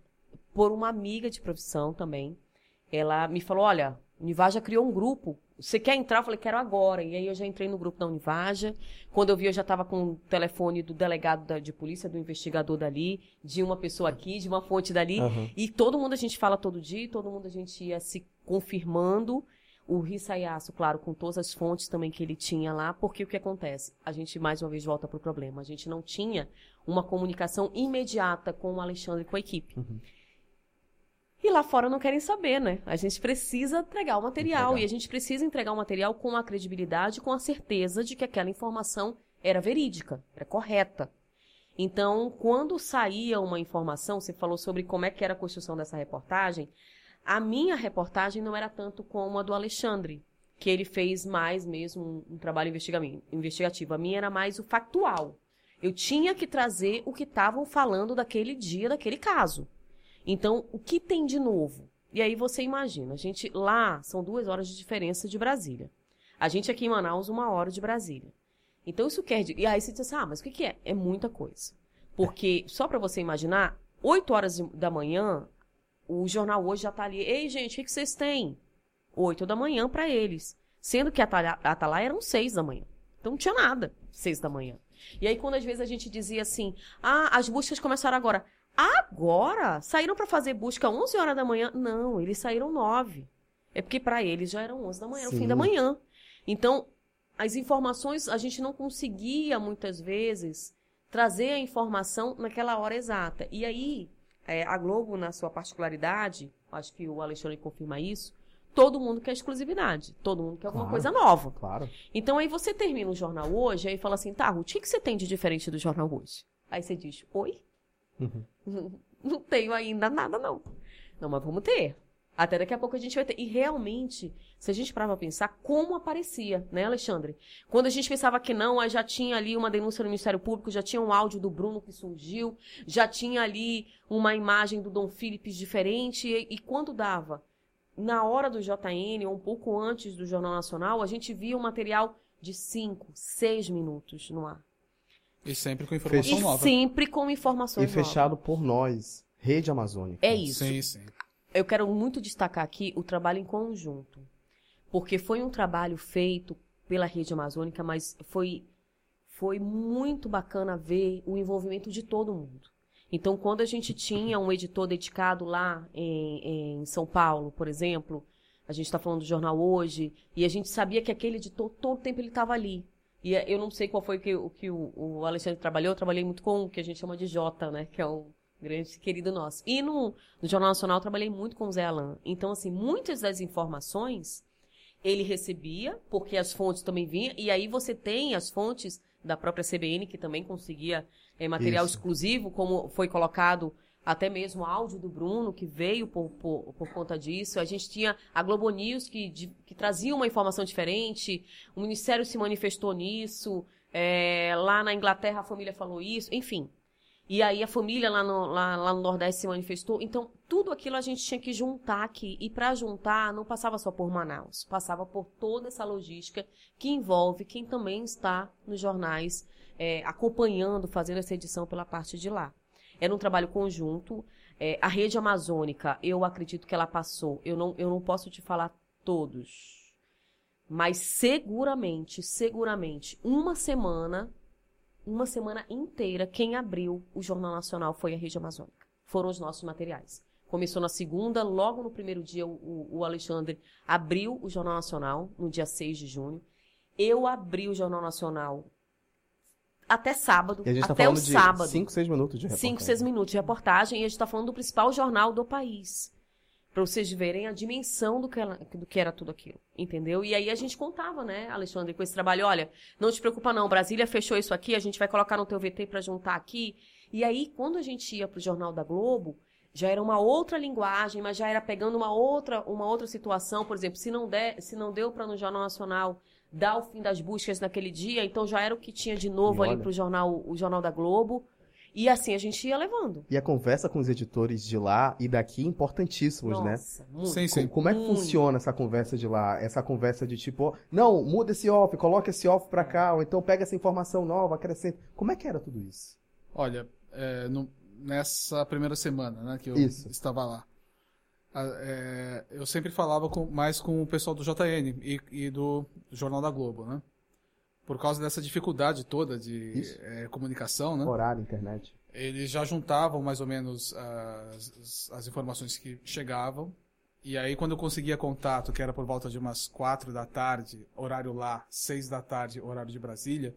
C: por uma amiga de profissão também. Ela me falou: olha, Univaja criou um grupo. Você quer entrar? Eu falei, quero agora. E aí eu já entrei no grupo da Univaja. Quando eu vi, eu já estava com o telefone do delegado da- de polícia, do investigador dali, de uma pessoa aqui, de uma fonte dali.
B: Aham.
C: E todo mundo a gente fala todo dia, todo mundo a gente ia se confirmando. O Rissayasu, claro, com todas as fontes também que ele tinha lá, porque o que acontece? A gente mais uma vez volta pro problema. A gente não tinha uma comunicação imediata com o Alexandre e com a equipe. E lá fora não querem saber, né? A gente precisa entregar o material
B: Entregar.
C: e a gente precisa entregar o material com a credibilidade, com a certeza de que aquela informação era verídica, era correta. Então, quando saía uma informação, você falou sobre como é que era a construção dessa reportagem, a minha reportagem não era tanto como a do Alexandre, que ele fez mais mesmo um, um trabalho investigativo. A minha era mais o factual. Eu tinha que trazer o que estavam falando daquele dia, daquele caso. Então, o que tem de novo? E aí você imagina, a gente lá são duas horas de diferença de Brasília. A gente aqui em Manaus, uma hora de Brasília. Então isso quer dizer. E aí você diz assim, ah, mas o que, que é? É muita coisa. Porque, só para você imaginar, 8 horas da manhã, o jornal hoje já tá ali. Ei, gente, o que, que vocês têm? 8 da manhã para eles. Sendo que a Atalaia eram 6 da manhã. Então não tinha nada, 6 da manhã. E aí, quando às vezes a gente dizia assim, ah, as buscas começaram agora. Agora? Saíram para fazer busca 11 horas da manhã? Não, eles saíram 9. É porque para eles já eram 11 da manhã, era o fim da manhã. Então, as informações, a gente não conseguia muitas vezes trazer a informação naquela hora exata. E aí, é, a Globo, na sua particularidade, acho que o Alexandre confirma isso, todo mundo quer exclusividade. Todo mundo quer alguma
B: Claro.
C: coisa nova.
B: Claro.
C: Então aí você termina o jornal hoje, aí fala assim, tá, Ruth, o que, que você tem de diferente do jornal hoje? Aí você diz, oi?
B: Uhum.
C: Não tenho ainda nada, não. Não, mas vamos ter. Até daqui a pouco a gente vai ter. E realmente, se a gente parar pra pensar, como aparecia, né, Alexandre? Quando a gente pensava que não, já tinha ali uma denúncia no Ministério Público, já tinha um áudio do Bruno que surgiu, já tinha ali uma imagem do Dom Philips diferente, e, e quando dava? Na hora do JN, ou um pouco antes do Jornal Nacional, a gente via um material de 5, 6 minutos no ar.
D: E sempre com informação
C: E
D: nova.
C: sempre com informações
B: E
C: novas.
B: fechado por nós, Rede Amazônica.
C: É isso.
D: Sim, sim.
C: eu quero muito destacar aqui o trabalho em conjunto. Porque foi um trabalho feito pela Rede Amazônica, mas foi, foi muito bacana ver o envolvimento de todo mundo. Então, quando a gente tinha um editor dedicado lá em, em São Paulo, por exemplo, a gente está falando do jornal hoje, e a gente sabia que aquele editor, todo o tempo ele estava ali. E eh, eu não sei qual foi que, o que o, o Alexandre trabalhou, eu trabalhei muito com o que a gente chama de Jota, né? Que é um grande querido nosso. E no, no Jornal Nacional eu trabalhei muito com o Zé Alain. Então, assim, muitas das informações ele recebia, porque as fontes também vinham, e aí você tem as fontes da própria CBN, que também conseguia eh, material
B: Isso.
C: exclusivo, como foi colocado até mesmo áudio do Bruno, que veio por, por, por conta disso. A gente tinha a Globo News, que, de- que trazia uma informação diferente, o Ministério se manifestou nisso, eh, lá na Inglaterra a família falou isso, enfim. E aí a família lá no, lá, lá no Nordeste se manifestou. Então, tudo aquilo a gente tinha que juntar aqui. E para juntar, não passava só por Manaus. Passava por toda essa logística que envolve quem também está nos jornais é, acompanhando, fazendo essa edição pela parte de lá. Era um trabalho conjunto. É, a rede amazônica, eu acredito que ela passou. Eu não, eu não posso te falar todos. Mas seguramente, seguramente, uma semana uma semana inteira, quem abriu o Jornal Nacional foi a Rede Amazônica. Foram os nossos materiais. Começou na segunda, logo no primeiro dia, o, o Alexandre abriu o Jornal Nacional, no dia 6 de junho. Eu abri o Jornal Nacional até sábado,
B: tá
C: até o sábado.
B: 5, 6 minutos de reportagem.
C: 5, 6 minutos de reportagem, e a gente está falando do principal jornal do país para vocês verem a dimensão do que, ela, do que era tudo aquilo, entendeu? E aí a gente contava, né, Alexandre, com esse trabalho, olha, não te preocupa não, Brasília fechou isso aqui, a gente vai colocar no teu VT para juntar aqui. E aí, quando a gente ia para o Jornal da Globo, já era uma outra linguagem, mas já era pegando uma outra, uma outra situação, por exemplo, se não, der, se não deu para no Jornal Nacional dar o fim das buscas naquele dia, então já era o que tinha de novo ali para o jornal, o Jornal da Globo. E assim a gente ia levando.
B: E a conversa com os editores de lá e daqui importantíssimos, né?
C: Nossa,
B: né?
C: Muito,
D: sim, sim.
B: Como é que muito. funciona essa conversa de lá? Essa conversa de tipo, não, muda esse off, coloca esse off pra cá, ou então pega essa informação nova, acrescenta. Como é que era tudo isso?
D: Olha, é, no, nessa primeira semana, né, que eu isso. estava lá, é, eu sempre falava com, mais com o pessoal do JN e, e do Jornal da Globo, né? por causa dessa dificuldade toda de é, comunicação, né?
B: Horário, internet.
D: Eles já juntavam mais ou menos as, as, informações que chegavam. E aí, quando eu conseguia contato, que era por volta de umas quatro da tarde, horário lá, seis da tarde, horário de Brasília,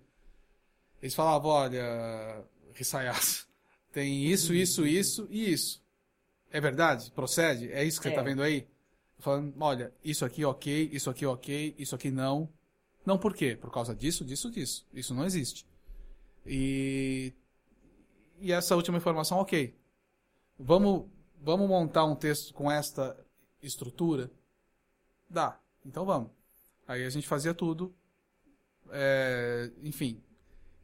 D: eles falavam: olha, Rissaias, tem isso, isso, isso e isso. É verdade? Procede? É isso que é. você está vendo aí? Falando: olha, isso aqui ok, isso aqui ok, isso aqui não. Não por quê? Por causa disso, disso, disso. Isso não existe. E, e essa última informação, ok. Vamos, vamos montar um texto com esta estrutura? Dá. Então vamos. Aí a gente fazia tudo, é, enfim,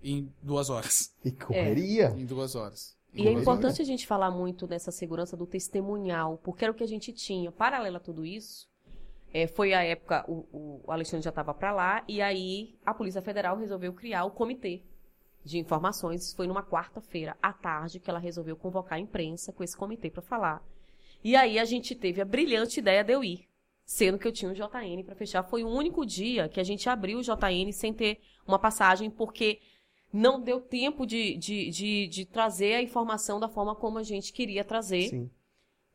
D: em duas horas.
B: E correria?
D: Em duas horas.
C: E é importante a gente falar muito dessa segurança do testemunhal, porque era o que a gente tinha. Paralelo a tudo isso, é, foi a época, o, o Alexandre já estava para lá, e aí a Polícia Federal resolveu criar o comitê de informações. Foi numa quarta-feira à tarde que ela resolveu convocar a imprensa com esse comitê para falar. E aí a gente teve a brilhante ideia de eu ir, sendo que eu tinha um JN para fechar. Foi o único dia que a gente abriu o JN sem ter uma passagem, porque não deu tempo de, de, de, de trazer a informação da forma como a gente queria trazer. Sim.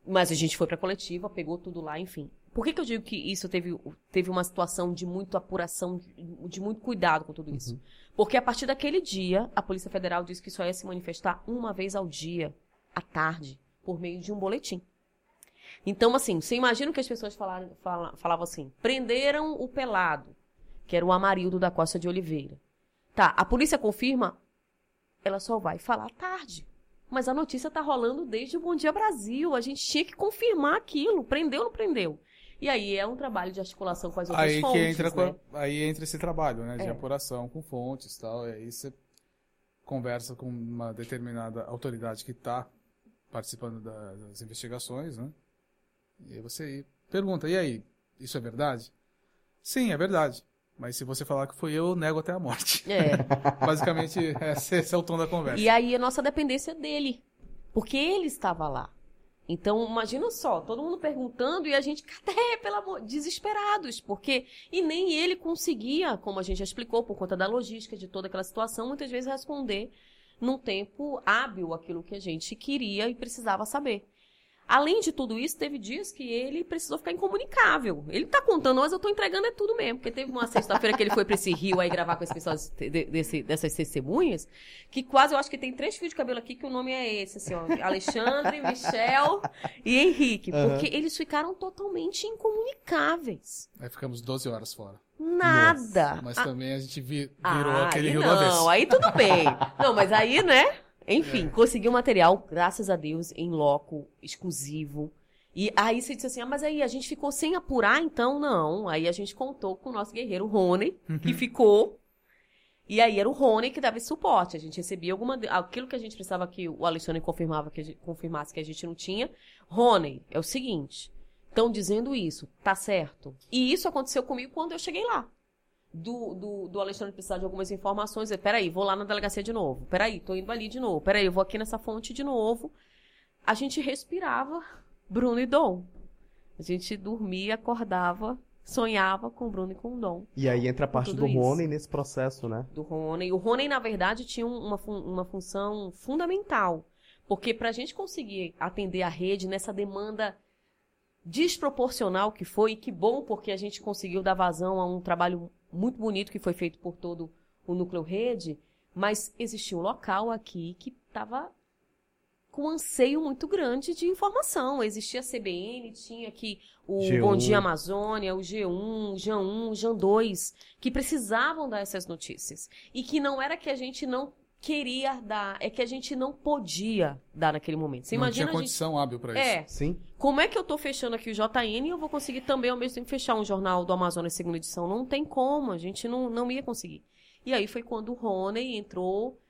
C: Mas a gente foi para a coletiva, pegou tudo lá, enfim. Por que, que eu digo que isso teve, teve uma situação de muita apuração, de muito cuidado com tudo isso? Uhum. Porque a partir daquele dia, a Polícia Federal disse que só ia se manifestar uma vez ao dia, à tarde, por meio de um boletim. Então, assim, você imagina que as pessoas falaram, falavam assim: prenderam o pelado, que era o Amarildo da Costa de Oliveira. Tá, a polícia confirma, ela só vai falar tarde. Mas a notícia tá rolando desde o Bom Dia Brasil. A gente tinha que confirmar aquilo. Prendeu ou não prendeu? E aí é um trabalho de articulação com as outras
D: aí
C: fontes,
D: que entra
C: né?
D: a, aí entra esse trabalho, né? De é. apuração com fontes e tal. E aí você conversa com uma determinada autoridade que está participando das investigações, né? E aí você pergunta, e aí, isso é verdade? Sim, é verdade. Mas se você falar que foi eu, eu nego até a morte.
C: É.
D: Basicamente, esse é o tom da conversa.
C: E aí a nossa dependência dele. Porque ele estava lá. Então, imagina só, todo mundo perguntando e a gente, cadê, pelo amor, desesperados, porque, e nem ele conseguia, como a gente já explicou, por conta da logística de toda aquela situação, muitas vezes responder num tempo hábil aquilo que a gente queria e precisava saber. Além de tudo isso, teve dias que ele precisou ficar incomunicável. Ele tá contando, mas eu tô entregando é tudo mesmo. Porque teve uma sexta-feira que ele foi pra esse rio aí gravar com as pessoas desse, dessas testemunhas, que quase, eu acho que tem três fios de cabelo aqui que o nome é esse, assim, ó. Alexandre, Michel e Henrique. Porque uhum. eles ficaram totalmente incomunicáveis.
D: Aí ficamos 12 horas fora.
C: Nada.
D: Nossa, mas também a gente vi, virou ah, aquele rio
C: não,
D: da Não,
C: aí tudo bem. Não, mas aí, né? Enfim, é. consegui um material, graças a Deus, em loco, exclusivo. E aí você disse assim, ah, mas aí a gente ficou sem apurar, então não. Aí a gente contou com o nosso guerreiro Rony, uhum. que ficou. E aí era o Rony que dava esse suporte. A gente recebia alguma. Aquilo que a gente precisava que o Alexandre confirmava que gente, confirmasse que a gente não tinha. Rony, é o seguinte. Estão dizendo isso, tá certo. E isso aconteceu comigo quando eu cheguei lá. Do, do, do Alexandre precisar de algumas informações. Eu, peraí, vou lá na delegacia de novo. Peraí, tô indo ali de novo. Peraí, eu vou aqui nessa fonte de novo. A gente respirava Bruno e Dom. A gente dormia, acordava sonhava com o Bruno e com o Dom.
B: E aí entra a parte do. Rony nesse processo, né?
C: Do Rony. O Rony, na verdade, tinha uma, uma função fundamental. Porque para a gente conseguir atender a rede nessa demanda desproporcional que foi, e que bom porque a gente conseguiu dar vazão a um trabalho muito bonito que foi feito por todo o núcleo rede, mas existia um local aqui que estava com um anseio muito grande de informação. Existia a CBN, tinha aqui o G1. Bom Dia Amazônia, o G1, o G1, o G2, que precisavam dar essas notícias. E que não era que a gente não queria dar, é que a gente não podia dar naquele momento. Você
D: não
C: imagina
D: tinha condição gente... hábil para isso.
C: É. Sim. Como é que eu tô fechando aqui o JN e eu vou conseguir também ao mesmo tempo fechar um jornal do Amazonas segunda edição? Não tem como, a gente não, não ia conseguir. E aí foi quando o Rony entrou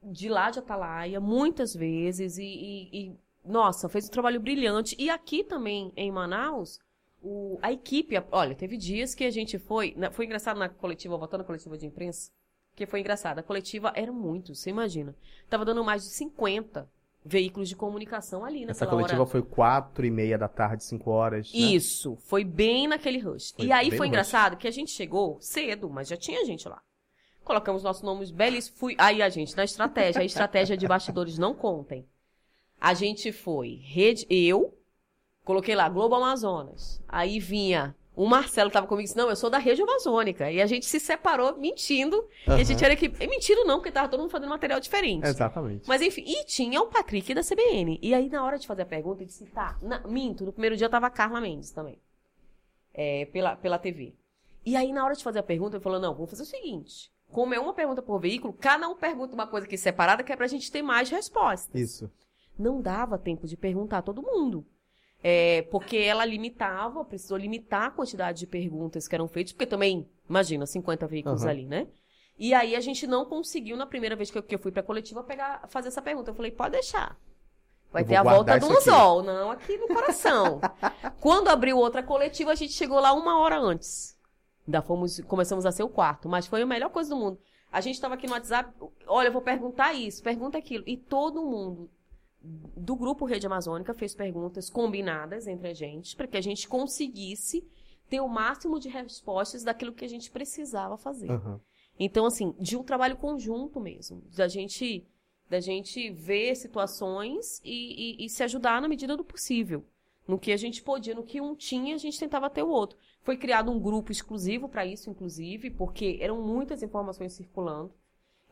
C: de lá de Atalaia, muitas vezes, e, e, e, nossa, fez um trabalho brilhante. E aqui também, em Manaus, o, a equipe, olha, teve dias que a gente foi, foi engraçado na coletiva, voltando na coletiva de imprensa, que foi engraçado, a coletiva era muito, você imagina. Tava dando mais de 50 veículos de comunicação ali naquela
B: Essa coletiva
C: hora.
B: foi quatro e meia da tarde, cinco horas. Né?
C: Isso, foi bem naquele rush. Foi e aí foi engraçado rush. que a gente chegou cedo, mas já tinha gente lá. Colocamos nossos nomes belíssimos. Fui... Aí a gente, na estratégia, a estratégia de bastidores não contem. A gente foi, rede, eu, coloquei lá, Globo Amazonas. Aí vinha o Marcelo que tava comigo disse, não, eu sou da rede amazônica. E a gente se separou mentindo. Uhum. E a gente era que. Mentindo não, porque tava todo mundo fazendo material diferente.
B: Exatamente.
C: Mas enfim, e tinha o Patrick da CBN. E aí, na hora de fazer a pergunta, eu disse, tá, na... minto, no primeiro dia tava a Carla Mendes também. É, pela, pela TV. E aí, na hora de fazer a pergunta, ele falou, não, vamos fazer o seguinte como é uma pergunta por veículo, cada um pergunta uma coisa aqui separada, que é pra gente ter mais respostas.
B: Isso.
C: Não dava tempo de perguntar a todo mundo. É, porque ela limitava, precisou limitar a quantidade de perguntas que eram feitas, porque também, imagina, 50 veículos uhum. ali, né? E aí a gente não conseguiu, na primeira vez que eu, que eu fui pra coletiva, pegar, fazer essa pergunta. Eu falei, pode deixar. Vai ter a volta do anzol, não aqui no coração. Quando abriu outra coletiva, a gente chegou lá uma hora antes. Ainda fomos, começamos a ser o quarto, mas foi a melhor coisa do mundo. A gente estava aqui no WhatsApp, olha, eu vou perguntar isso, pergunta aquilo. E todo mundo do grupo Rede Amazônica fez perguntas combinadas entre a gente, para que a gente conseguisse ter o máximo de respostas daquilo que a gente precisava fazer. Uhum. Então, assim, de um trabalho conjunto mesmo, da gente, da gente ver situações e, e, e se ajudar na medida do possível. No que a gente podia, no que um tinha, a gente tentava ter o outro. Foi criado um grupo exclusivo para isso, inclusive, porque eram muitas informações circulando.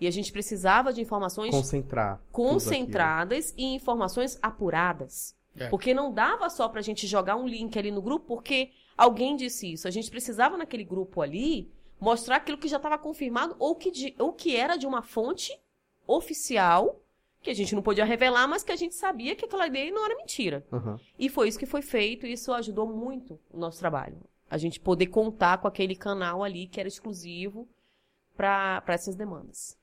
C: E a gente precisava de informações
B: concentrar
C: concentradas e informações apuradas. É. Porque não dava só para a gente jogar um link ali no grupo, porque alguém disse isso. A gente precisava naquele grupo ali mostrar aquilo que já estava confirmado ou que, de, ou que era de uma fonte oficial que a gente não podia revelar, mas que a gente sabia que aquela ideia não era mentira. Uhum. E foi isso que foi feito, e isso ajudou muito o nosso trabalho a gente poder contar com aquele canal ali que era exclusivo para essas demandas.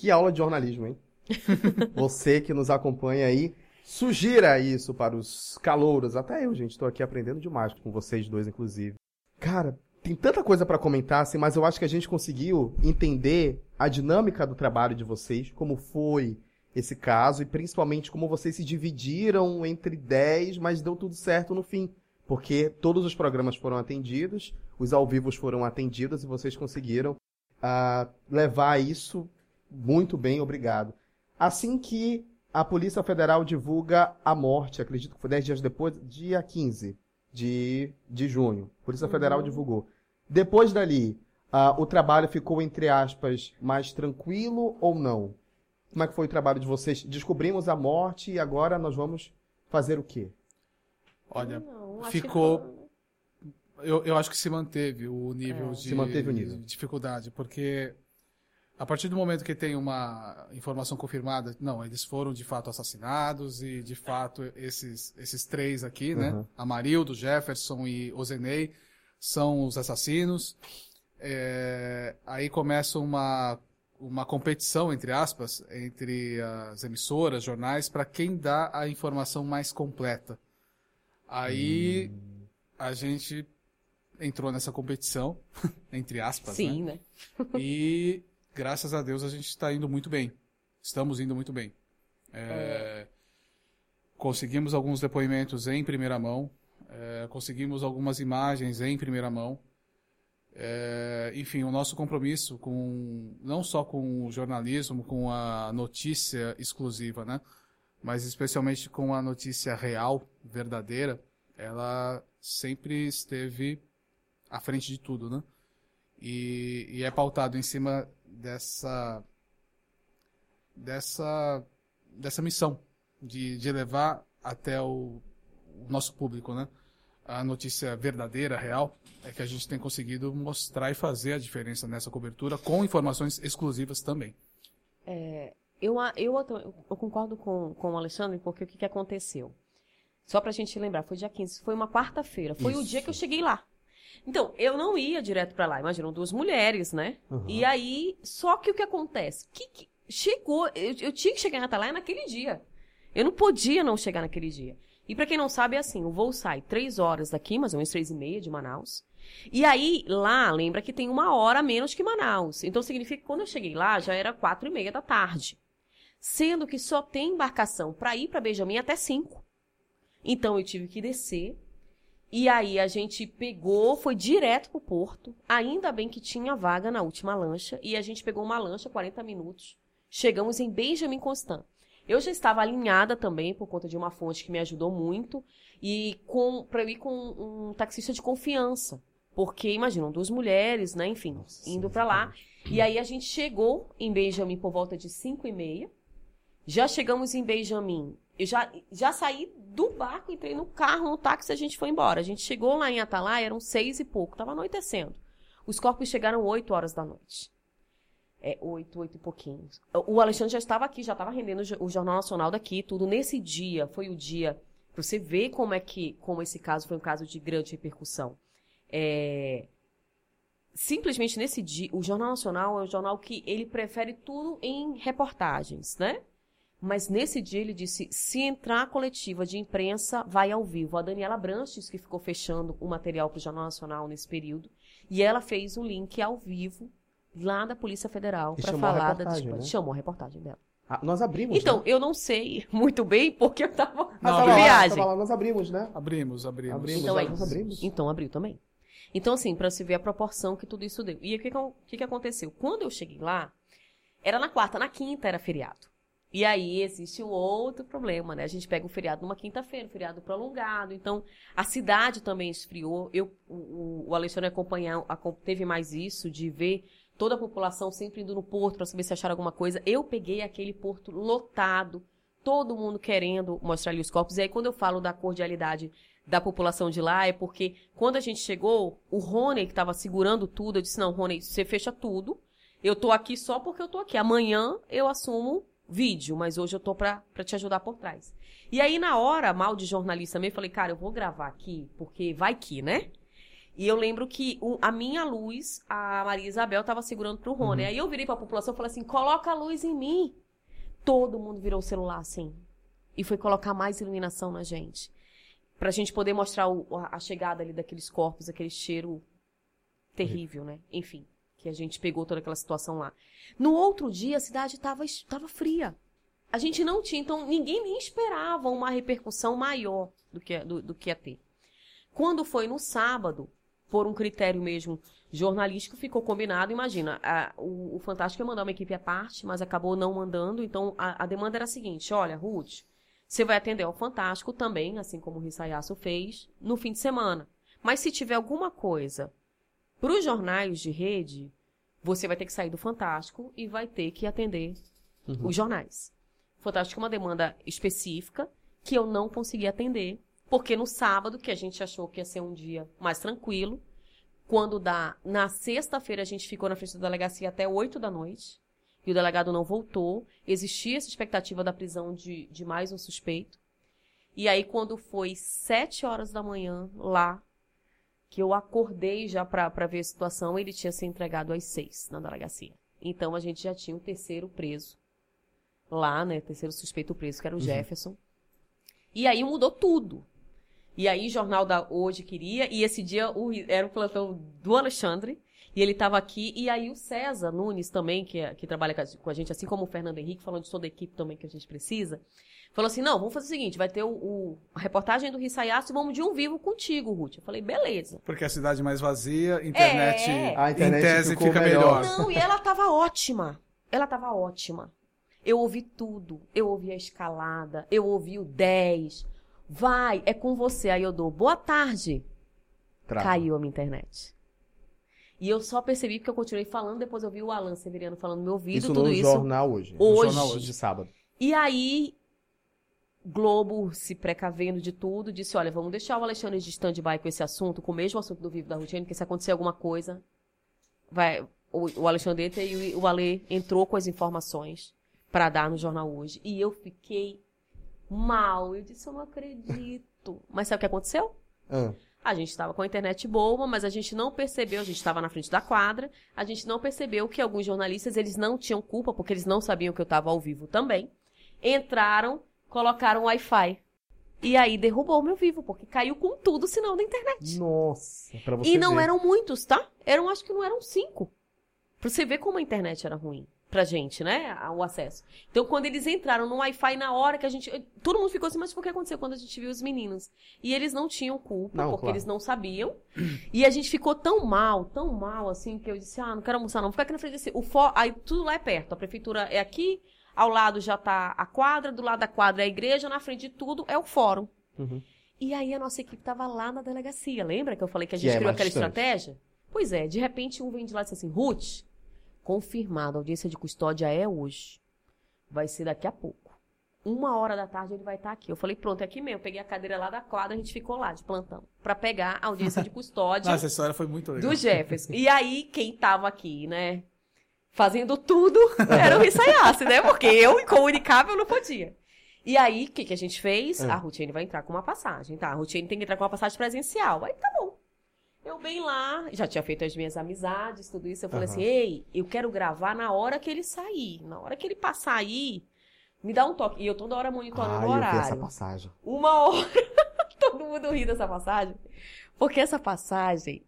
B: Que aula de jornalismo, hein? Você que nos acompanha aí, sugira isso para os calouros. Até eu, gente, estou aqui aprendendo demais com vocês dois, inclusive. Cara, tem tanta coisa para comentar, assim, mas eu acho que a gente conseguiu entender a dinâmica do trabalho de vocês, como foi esse caso e principalmente como vocês se dividiram entre 10, mas deu tudo certo no fim porque todos os programas foram atendidos, os ao vivos foram atendidos e vocês conseguiram uh, levar isso muito bem, obrigado. Assim que a Polícia Federal divulga a morte, acredito que foi 10 dias depois, dia 15 de, de junho. A Polícia uhum. Federal divulgou. Depois dali, uh, o trabalho ficou, entre aspas, mais tranquilo ou não? Como é que foi o trabalho de vocês? Descobrimos a morte e agora nós vamos fazer o quê?
D: Olha, não, ficou. Eu, eu acho que se manteve o nível, é. de,
B: se manteve o nível.
D: de dificuldade, porque a partir do momento que tem uma informação confirmada, não, eles foram de fato assassinados e de fato esses, esses três aqui, uhum. né? Amarildo, Jefferson e Ozenei são os assassinos. é, aí começa uma, uma competição, entre aspas, entre as emissoras, jornais, para quem dá a informação mais completa. Aí hum. a gente entrou nessa competição, entre aspas,
C: Sim,
D: né?
C: né?
D: e graças a Deus a gente está indo muito bem. Estamos indo muito bem. É, é. Conseguimos alguns depoimentos em primeira mão, é, conseguimos algumas imagens em primeira mão. É, enfim, o nosso compromisso com não só com o jornalismo, com a notícia exclusiva, né? Mas especialmente com a notícia real, verdadeira, ela sempre esteve à frente de tudo, né? E, e é pautado em cima dessa dessa dessa missão de, de levar até o, o nosso público, né? A notícia verdadeira, real, é que a gente tem conseguido mostrar e fazer a diferença nessa cobertura com informações exclusivas também.
C: É, eu, eu, eu, concordo com, com o Alexandre, porque o que, que aconteceu? Só pra gente lembrar, foi dia 15, foi uma quarta-feira, foi Isso. o dia que eu cheguei lá. Então, eu não ia direto para lá, imaginam duas mulheres, né? Uhum. E aí, só que o que acontece? Que, que chegou, eu, eu, tinha que chegar em Atalaia naquele dia. Eu não podia não chegar naquele dia. E para quem não sabe, é assim, o voo sai três horas daqui, mais ou menos três e meia de Manaus. E aí, lá, lembra que tem uma hora menos que Manaus. Então, significa que quando eu cheguei lá, já era quatro e meia da tarde. Sendo que só tem embarcação para ir para Benjamin até cinco. Então, eu tive que descer. E aí, a gente pegou, foi direto pro porto. Ainda bem que tinha vaga na última lancha. E a gente pegou uma lancha, 40 minutos. Chegamos em Benjamin Constant. Eu já estava alinhada também por conta de uma fonte que me ajudou muito e com para eu ir com um taxista de confiança, porque imaginam duas mulheres, né, enfim, Nossa, indo para lá. E aí a gente chegou em Benjamin por volta de 5 e meia. Já chegamos em Benjamin. Eu já, já saí do barco, entrei no carro, no táxi, a gente foi embora. A gente chegou lá em Atalaia, eram seis e pouco, tava anoitecendo. Os corpos chegaram 8 horas da noite. É, oito, oito e pouquinho. O Alexandre já estava aqui, já estava rendendo o Jornal Nacional daqui, tudo. Nesse dia, foi o dia, para você ver como é que, como esse caso foi um caso de grande repercussão. É, simplesmente nesse dia, o Jornal Nacional é um jornal que ele prefere tudo em reportagens, né? Mas nesse dia ele disse: se entrar a coletiva de imprensa, vai ao vivo. A Daniela Branches, que ficou fechando o material para o Jornal Nacional nesse período, e ela fez um link ao vivo lá da Polícia Federal para falar da disputa. Né? Chamou a reportagem dela.
B: Ah, nós abrimos.
C: Então,
B: né?
C: eu não sei muito bem porque eu tava
B: na viagem. Lá, nós abrimos, né?
D: Abrimos, abrimos.
C: abrimos então, é nós abrimos. Então abriu também. Então, assim, para se ver a proporção que tudo isso deu. E o que, que, que aconteceu? Quando eu cheguei lá, era na quarta, na quinta era feriado. E aí existe um outro problema, né? A gente pega um feriado numa quinta-feira, um feriado prolongado. Então, a cidade também esfriou. Eu, o, o Alexandre acompanhar, teve mais isso, de ver toda a população sempre indo no porto para saber se acharam alguma coisa. Eu peguei aquele porto lotado, todo mundo querendo mostrar ali os corpos. E aí, quando eu falo da cordialidade da população de lá, é porque quando a gente chegou, o Rony, que estava segurando tudo, eu disse: Não, Rony, você fecha tudo. Eu tô aqui só porque eu tô aqui. Amanhã eu assumo vídeo, mas hoje eu tô pra, pra te ajudar por trás. E aí, na hora, mal de jornalista mesmo, falei, cara, eu vou gravar aqui, porque vai que, né? E eu lembro que o, a minha luz, a Maria Isabel estava segurando pro Rony. Uhum. Aí eu virei pra população e falei assim: coloca a luz em mim. Todo mundo virou o celular assim. E foi colocar mais iluminação na gente. Pra gente poder mostrar o, a chegada ali daqueles corpos, aquele cheiro terrível, né? Enfim, que a gente pegou toda aquela situação lá. No outro dia, a cidade estava tava fria. A gente não tinha, então ninguém nem esperava uma repercussão maior do que, do, do que ia ter. Quando foi no sábado, por um critério mesmo jornalístico, ficou combinado. Imagina, a, o, o, Fantástico ia mandar uma equipe à parte, mas acabou não mandando. Então, a, a demanda era a seguinte: olha, Ruth, você vai atender ao Fantástico também, assim como o Rissayasu fez, no fim de semana. Mas se tiver alguma coisa para os jornais de rede, você vai ter que sair do Fantástico e vai ter que atender uhum. os jornais. Fantástico é uma demanda específica que eu não consegui atender porque no sábado, que a gente achou que ia ser um dia mais tranquilo, quando dá. Na sexta-feira a gente ficou na frente da delegacia até 8 da noite. E o delegado não voltou. Existia essa expectativa da prisão de, de mais um suspeito. E aí, quando foi sete horas da manhã, lá, que eu acordei já pra ver a situação, ele tinha se entregado às seis na delegacia. Então a gente já tinha o terceiro preso lá, né? Terceiro suspeito preso, que era o Jefferson. E aí mudou tudo. E aí, Jornal da Hoje queria, e esse dia o- era o plantão do Alexandre, e ele estava aqui, e aí o César Nunes também, que, é- que trabalha com a gente, assim como o Fernando Henrique, falando de toda a equipe também que a gente precisa, falou assim, não, vamos fazer o seguinte, vai ter o, o- a reportagem do Rissayaço, vamos de um vivo contigo, Ruth. Eu falei, beleza.
D: Porque a cidade mais vazia, internet,
C: É.
B: A internet
D: em tese
B: ficou
D: fica
B: melhor.
D: melhor.
C: Não, e ela tava ótima. Ela tava ótima. Eu ouvi tudo. Eu ouvi a escalada, eu ouvi o 10. Vai, é com você. Aí eu dou boa tarde.
B: Trava.
C: Caiu a minha internet. E eu só percebi porque eu continuei falando, depois eu vi o Alan Severiano falando no meu ouvido,
B: Isso
C: tudo
B: no
C: isso.
B: jornal hoje. No
C: Hoje.
B: jornal hoje de sábado.
C: E aí, Globo, se precavendo de tudo, disse: olha, vamos deixar o Alexandre de stand-by com esse assunto, com o mesmo assunto do Vivo da Rotina, porque se acontecer alguma coisa, vai. O, o Alexandre e o, o Ale entrou com as informações para dar no jornal hoje. E eu fiquei mal. Eu disse: eu não acredito. Mas sabe o que aconteceu?
B: Ah,
C: A gente estava com a internet boa, mas a gente não percebeu, a gente estava na frente da quadra, a gente não percebeu que alguns jornalistas, eles não tinham culpa, porque eles não sabiam que eu estava ao vivo também. Entraram, colocaram Wi-Fi. E aí derrubou o meu vivo, porque caiu com tudo o sinal da internet.
B: nossa, pra você
C: e não
B: ver.
C: eram muitos, tá? Eram, acho que não eram cinco. Pra você ver como a internet era ruim pra gente, né? O acesso. Então, quando eles entraram no Wi-Fi, na hora que a gente. Todo mundo ficou assim, mas o que aconteceu quando a gente viu os meninos? E eles não tinham culpa,
B: Não,
C: porque
B: claro.
C: eles não sabiam. E a gente ficou tão mal, tão mal, assim, que eu disse, ah, não quero almoçar, não. Vou ficar aqui na frente desse. O for... Aí tudo lá é perto. A prefeitura é aqui, ao lado já tá a quadra, do lado da quadra é a igreja, na frente de tudo é o fórum.
B: Uhum.
C: E aí a nossa equipe tava lá na delegacia. Lembra que eu falei que a
B: Que
C: gente
B: é
C: criou
B: mais
C: aquela estratégia? Pois é, de repente um vem de lá e diz assim, Ruth, confirmado, a audiência de custódia é hoje. Vai ser daqui a pouco. Uma hora da tarde ele vai estar aqui. Eu falei, pronto, é aqui mesmo. Eu peguei a cadeira lá da quadra, a gente ficou lá de plantão. Pra pegar a audiência de custódia
D: Nossa, essa história foi muito legal.
C: do Jefferson. E aí, quem tava aqui, né? Fazendo tudo era o Rissaiace, né? Porque eu, incomunicável, não podia. E aí, o que, que a gente fez?
B: Ah.
C: A Rutiane vai entrar com uma passagem, tá? A Rutiane tem que entrar com uma passagem presencial. Aí tá bom. Eu bem lá, já tinha feito as minhas amizades, tudo isso. Eu falei
B: Aham.
C: assim: ei, eu quero gravar na hora que ele sair. Na hora que ele passar aí, me dá um toque. E eu toda hora monitorando
B: Ah,
C: o
B: eu vi
C: horário
B: essa passagem.
C: uma hora. Todo mundo ri dessa passagem. Porque essa passagem.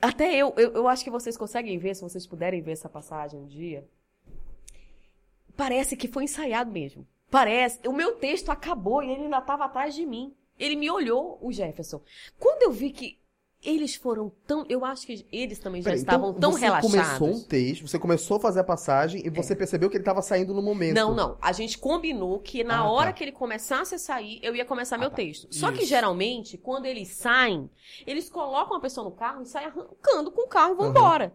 C: Até eu, eu, eu acho que vocês conseguem ver, se vocês puderem ver essa passagem um dia. Parece que foi ensaiado mesmo. Parece. O meu texto acabou e ele ainda estava atrás de mim. Ele me olhou, o Jefferson. Quando eu vi que eles foram tão. Eu acho que eles também já
B: Peraí,
C: estavam
B: então
C: tão
B: você
C: relaxados.
B: começou um texto, você começou a fazer a passagem e você percebeu que ele estava saindo no momento.
C: Não, não. A gente combinou que na
B: Ah,
C: hora
B: tá.
C: que ele começasse a sair, eu ia começar meu
B: tá.
C: texto. Só que
D: Isso.
C: geralmente, quando eles saem, eles colocam a pessoa no carro e saem arrancando com o carro e vão
B: Aham.
C: embora.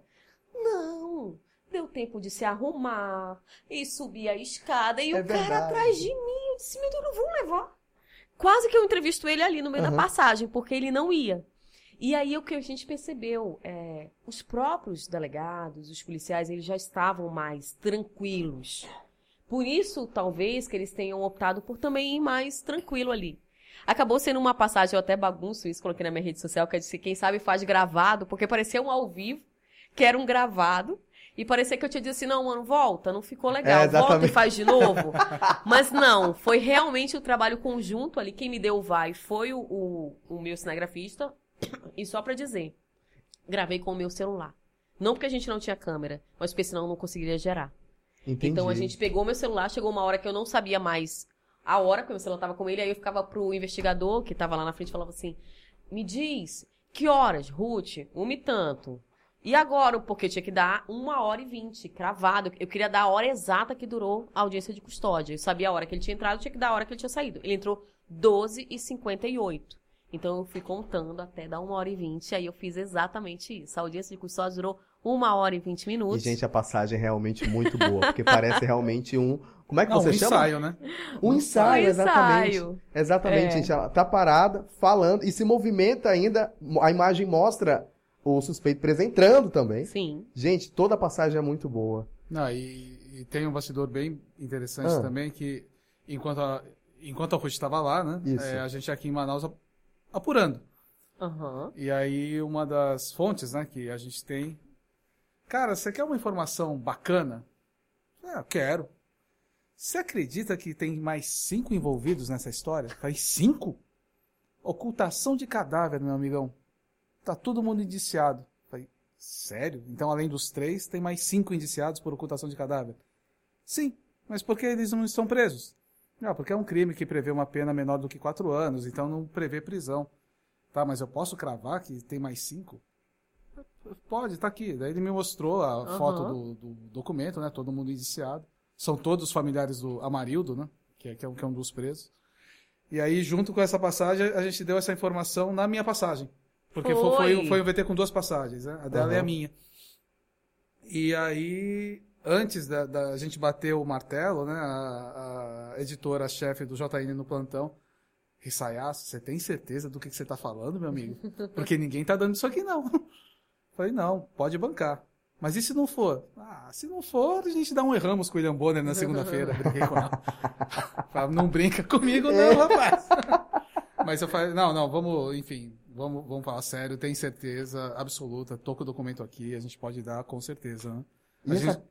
C: Não. Deu tempo de se arrumar e subir a escada e
B: É
C: o cara
B: verdade.
C: atrás de mim. Eu disse, meu Deus, não vão levar. Quase que eu entrevisto ele ali no meio da
B: Aham.
C: passagem, porque ele não ia. E aí o que a gente percebeu, é, os próprios delegados, os policiais, eles já estavam mais tranquilos. Por isso, talvez, que eles tenham optado por também ir mais tranquilo ali. Acabou sendo uma passagem, eu até bagunço isso, coloquei na minha rede social, que eu disse, quem sabe faz gravado, porque parecia um ao vivo, que era um gravado, e parecia que eu tinha dito assim, não, mano, volta, não ficou legal,
B: É,
C: volta e faz de novo. Mas não, foi realmente o trabalho conjunto ali, quem me deu o vai foi o, o, o meu cinegrafista, e só pra dizer, gravei com o meu celular. Não porque a gente não tinha câmera, mas porque senão eu não conseguiria gerar.
B: Entendi.
C: Então a gente pegou meu celular, chegou uma hora que eu não sabia mais a hora, porque meu celular tava com ele, aí eu ficava pro investigador, que tava lá na frente, e falava assim: me diz, que horas, Ruth? Uma e tanto. E agora, porque tinha que dar uma hora e vinte, cravado. Eu queria dar a hora exata que durou a audiência de custódia. Eu sabia a hora que ele tinha entrado, tinha que dar a hora que ele tinha saído. Ele entrou 12 e 58. Então eu fui contando até dar uma hora e vinte, aí eu fiz exatamente isso. A audiência de custódia durou uma hora e vinte
B: E,
C: minutos.
B: gente, a passagem é realmente muito boa, porque parece realmente um. Como é que
D: Não,
B: você
D: um
B: chama?
D: ensaio, né?
B: Um ensaio,
C: Um
B: exatamente.
C: ensaio.
B: Exatamente,
C: É.
B: gente. Ela tá parada, falando, e se movimenta ainda. A imagem mostra o suspeito preso entrando também.
C: Sim.
B: Gente, toda a passagem é muito boa.
D: Não, e, e tem um bastidor bem interessante
B: Ah.
D: também, que enquanto a, enquanto a Ruth estava lá, né?
B: Isso.
D: é, a gente aqui em Manaus apurando.
C: Aham.
D: E aí, uma das fontes, né, que a gente tem. Cara, você quer uma informação bacana? É, eu quero. Você acredita que tem mais cinco envolvidos nessa história? Falei, cinco? Ocultação de cadáver, meu amigão. Tá todo mundo indiciado. Falei, sério? Então, além dos três, tem mais cinco indiciados por ocultação de cadáver? Sim, mas por que eles não estão presos? Não, porque é um crime que prevê uma pena menor do que quatro anos, então não prevê prisão. Tá, mas eu posso cravar que tem mais cinco? Pode, tá aqui. Daí ele me mostrou a
C: Aham.
D: foto do, do documento, né? Todo mundo indiciado. São todos familiares do Amarildo, né? Que é, que é, um, que é um dos presos. E aí, junto com essa passagem, a gente deu essa informação na minha passagem. Porque foi,
C: Foi.
D: foi, um VT com duas passagens, né? A dela e a
B: Aham.
D: minha. E aí, antes da, da gente bater o martelo, né? A, a editora-chefe do JN no plantão, Rissaiaço, você tem certeza do que, que você tá falando, meu amigo? Porque ninguém tá dando isso aqui, não. Falei, não, pode bancar. Mas e se não for? Ah, se não for, a gente dá um erramos com o William Bonner na segunda-feira. Brinquei com ela. Falei, não brinca comigo, não, rapaz. Mas eu falei, não, não, vamos, enfim, vamos, vamos falar sério, tem certeza absoluta, tô com o documento aqui, a gente pode dar com certeza, né?
B: E, essa...
D: gente-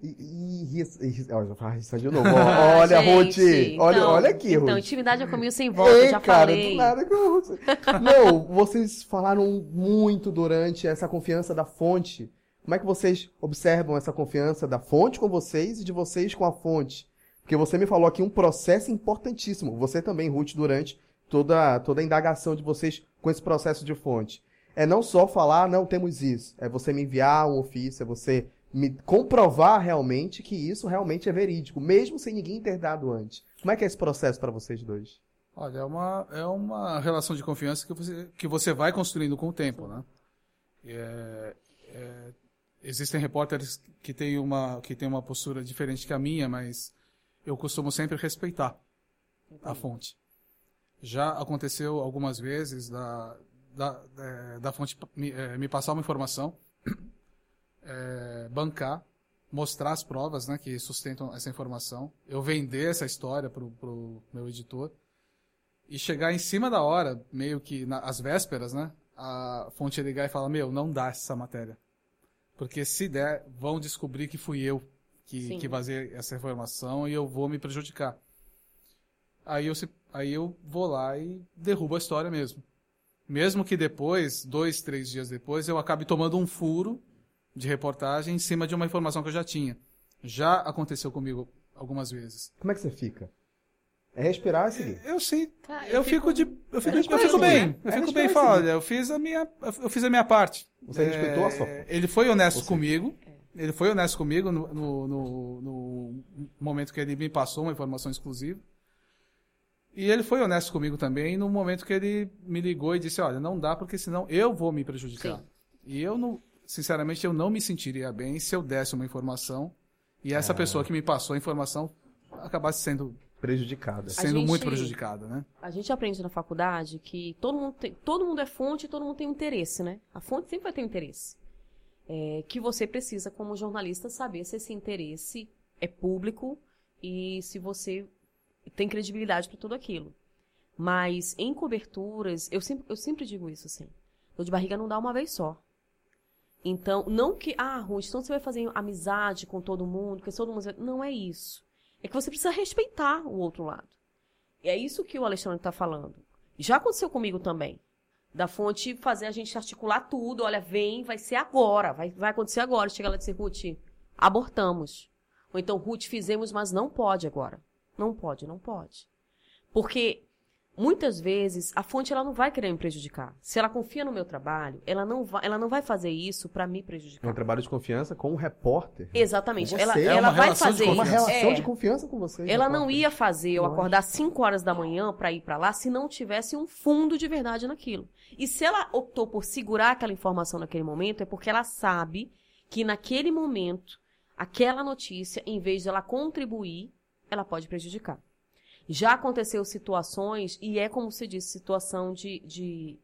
B: e, e, e, e, isso de novo. Olha,
C: Ah,
B: Ruth.
C: gente,
B: Olha,
C: então-
B: olha aqui,
C: Então,
B: Ruth.
C: intimidade é caminho sem volta,
B: Ei,
C: já
B: cara,
C: falei.
B: nada que eu... Não, vocês falaram muito durante essa confiança da fonte. Como é que vocês observam essa confiança da fonte com vocês e de vocês com a fonte? Porque você me falou aqui um processo importantíssimo. Você também, Ruth, durante toda, toda a indagação de vocês com esse processo de fonte. É não só falar, não temos isso. É você me enviar um ofício, é você me comprovar realmente que isso realmente é verídico, mesmo sem ninguém ter dado antes. Como é que é esse processo para vocês dois?
D: Olha, é uma, é uma relação de confiança que você, que você vai construindo com o tempo, né? É, é, existem repórteres que têm, uma, que têm uma postura diferente que a minha, mas eu costumo sempre respeitar a fonte. Já aconteceu algumas vezes da, da, é, da fonte me, é, me passar uma informação, é, bancar, mostrar as provas né, que sustentam essa informação, eu vender essa história para o meu editor, e chegar em cima da hora, meio que na- às vésperas, né? A fonte ligar e falar, meu, não dá essa matéria. Porque se der, vão descobrir que fui eu que,
C: Sim.
D: que vazei essa informação e eu vou me prejudicar. Aí eu, se- aí eu vou lá e derrubo a história mesmo. Mesmo que depois, dois, três dias depois, eu acabe tomando um furo de reportagem em cima de uma informação que eu já tinha. Já aconteceu comigo algumas vezes.
B: Como é que você fica? É respirar e seguir.
D: Eu sei.
C: Cara,
D: eu, fico, de. Eu fico, eu
B: respirar
D: fico bem.
B: seguir.
D: Eu
B: É
D: fico bem
B: e
D: olha, eu fiz a minha. Eu fiz a minha parte.
B: Você respeitou a sua
D: É. Ele foi honesto
B: Você.
D: comigo. Ele foi honesto comigo no, no, no- no momento que ele me passou uma informação exclusiva. E ele foi honesto comigo também no momento que ele me ligou e disse, olha, não dá porque senão eu vou me prejudicar.
C: Sim.
D: E eu não, sinceramente, eu não me sentiria bem se eu desse uma informação e essa
B: Ah.
D: pessoa que me passou a informação acabasse sendo,
B: Prejudicada.
D: sendo
C: gente-
D: muito prejudicada, né?
C: A gente aprende na faculdade que todo mundo, tem, todo mundo é fonte e todo mundo tem um interesse, né? A fonte sempre vai ter um interesse. É, que você precisa, como jornalista, saber se esse interesse é público e se você tem credibilidade para tudo aquilo. Mas em coberturas, eu sempre, eu sempre digo isso assim: dor de barriga não dá uma vez só. Então, não que, ah, Ruth, então você vai fazer amizade com todo mundo, porque todo mundo. Não é isso. É que você precisa respeitar o outro lado. E é isso que o Alexandre está falando. Já aconteceu comigo também. Da fonte fazer a gente articular tudo. Olha, vem, vai ser agora. Vai, vai acontecer agora. Chega lá e dizer, Ruth, abortamos. Ou então, Ruth, fizemos, mas não pode agora. Não pode, não pode. Porque muitas vezes a fonte ela não vai querer me prejudicar. Se ela confia no meu trabalho, ela não vai, ela não vai fazer isso para me
B: É um
C: prejudicar.
B: trabalho de confiança com o repórter.
C: Exatamente. Ela.
D: É
C: ela vai fazer
B: É uma
C: isso.
B: relação
C: É.
B: de confiança com você.
C: Ela não ia fazer eu acordar 5 horas da manhã para ir para lá se não tivesse um fundo de verdade naquilo. E se ela optou por segurar aquela informação naquele momento, é porque ela sabe que naquele momento, aquela notícia, em vez de ela contribuir, ela pode prejudicar. Já aconteceu situações, e é como se disse, situação de, de,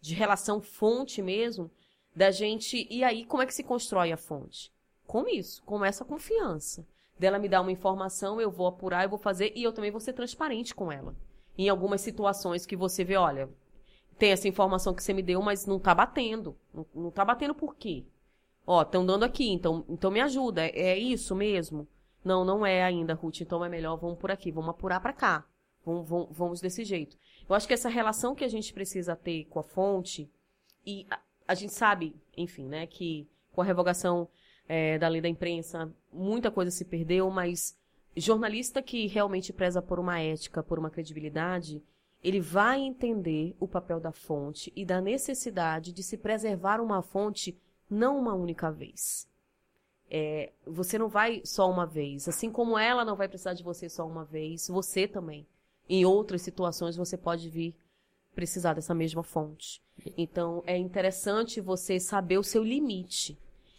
C: de relação fonte mesmo, da gente. E aí, como é que se constrói a fonte? Com isso, com essa confiança. Dela me dar uma informação, eu vou apurar, eu vou fazer, e eu também vou ser transparente com ela. Em algumas situações que você vê, olha. tem essa informação que você me deu, mas não tá batendo. Não, não tá batendo por quê? Ó, estão dando aqui, então, então me ajuda. É, é, isso mesmo? Não, não é ainda, Ruth. Então é melhor, vamos por aqui, vamos apurar para cá. Vamos, vamos, vamos, desse jeito. Eu acho que essa relação que a gente precisa ter com a fonte, e a, a gente sabe, enfim, né, que com a revogação é, da lei da imprensa, muita coisa se perdeu, mas jornalista que realmente preza por uma ética, por uma credibilidade, ele vai entender o papel da fonte e da necessidade de se preservar uma fonte não uma única vez. É, você não vai só uma vez. Assim como ela não vai precisar de você só uma vez, você também. Em outras situações você pode vir precisar dessa mesma fonte. Então é interessante você saber o seu limite.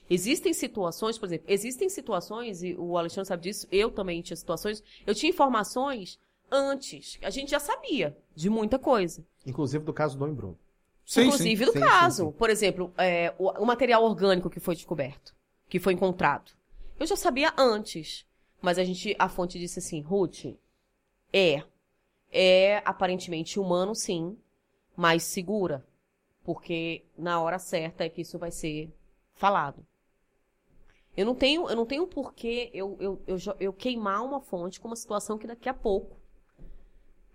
C: Existem situações, por exemplo, existem situações, e o Alexandre sabe disso, eu também tinha situações, eu tinha informações antes. A gente já sabia de muita coisa.
B: Inclusive do caso do Dom Bruno.
C: Sim, Inclusive sim. do sim, caso. Sim, Por exemplo, é, o, o, material orgânico que foi descoberto, que foi encontrado. Eu já sabia antes. Mas a gente, a fonte disse assim, Ruth, é. É aparentemente humano, sim, mas segura. Porque na hora certa é que isso vai ser falado. Eu não tenho, eu não tenho porquê eu, eu, eu, eu queimar uma fonte com uma situação que daqui a pouco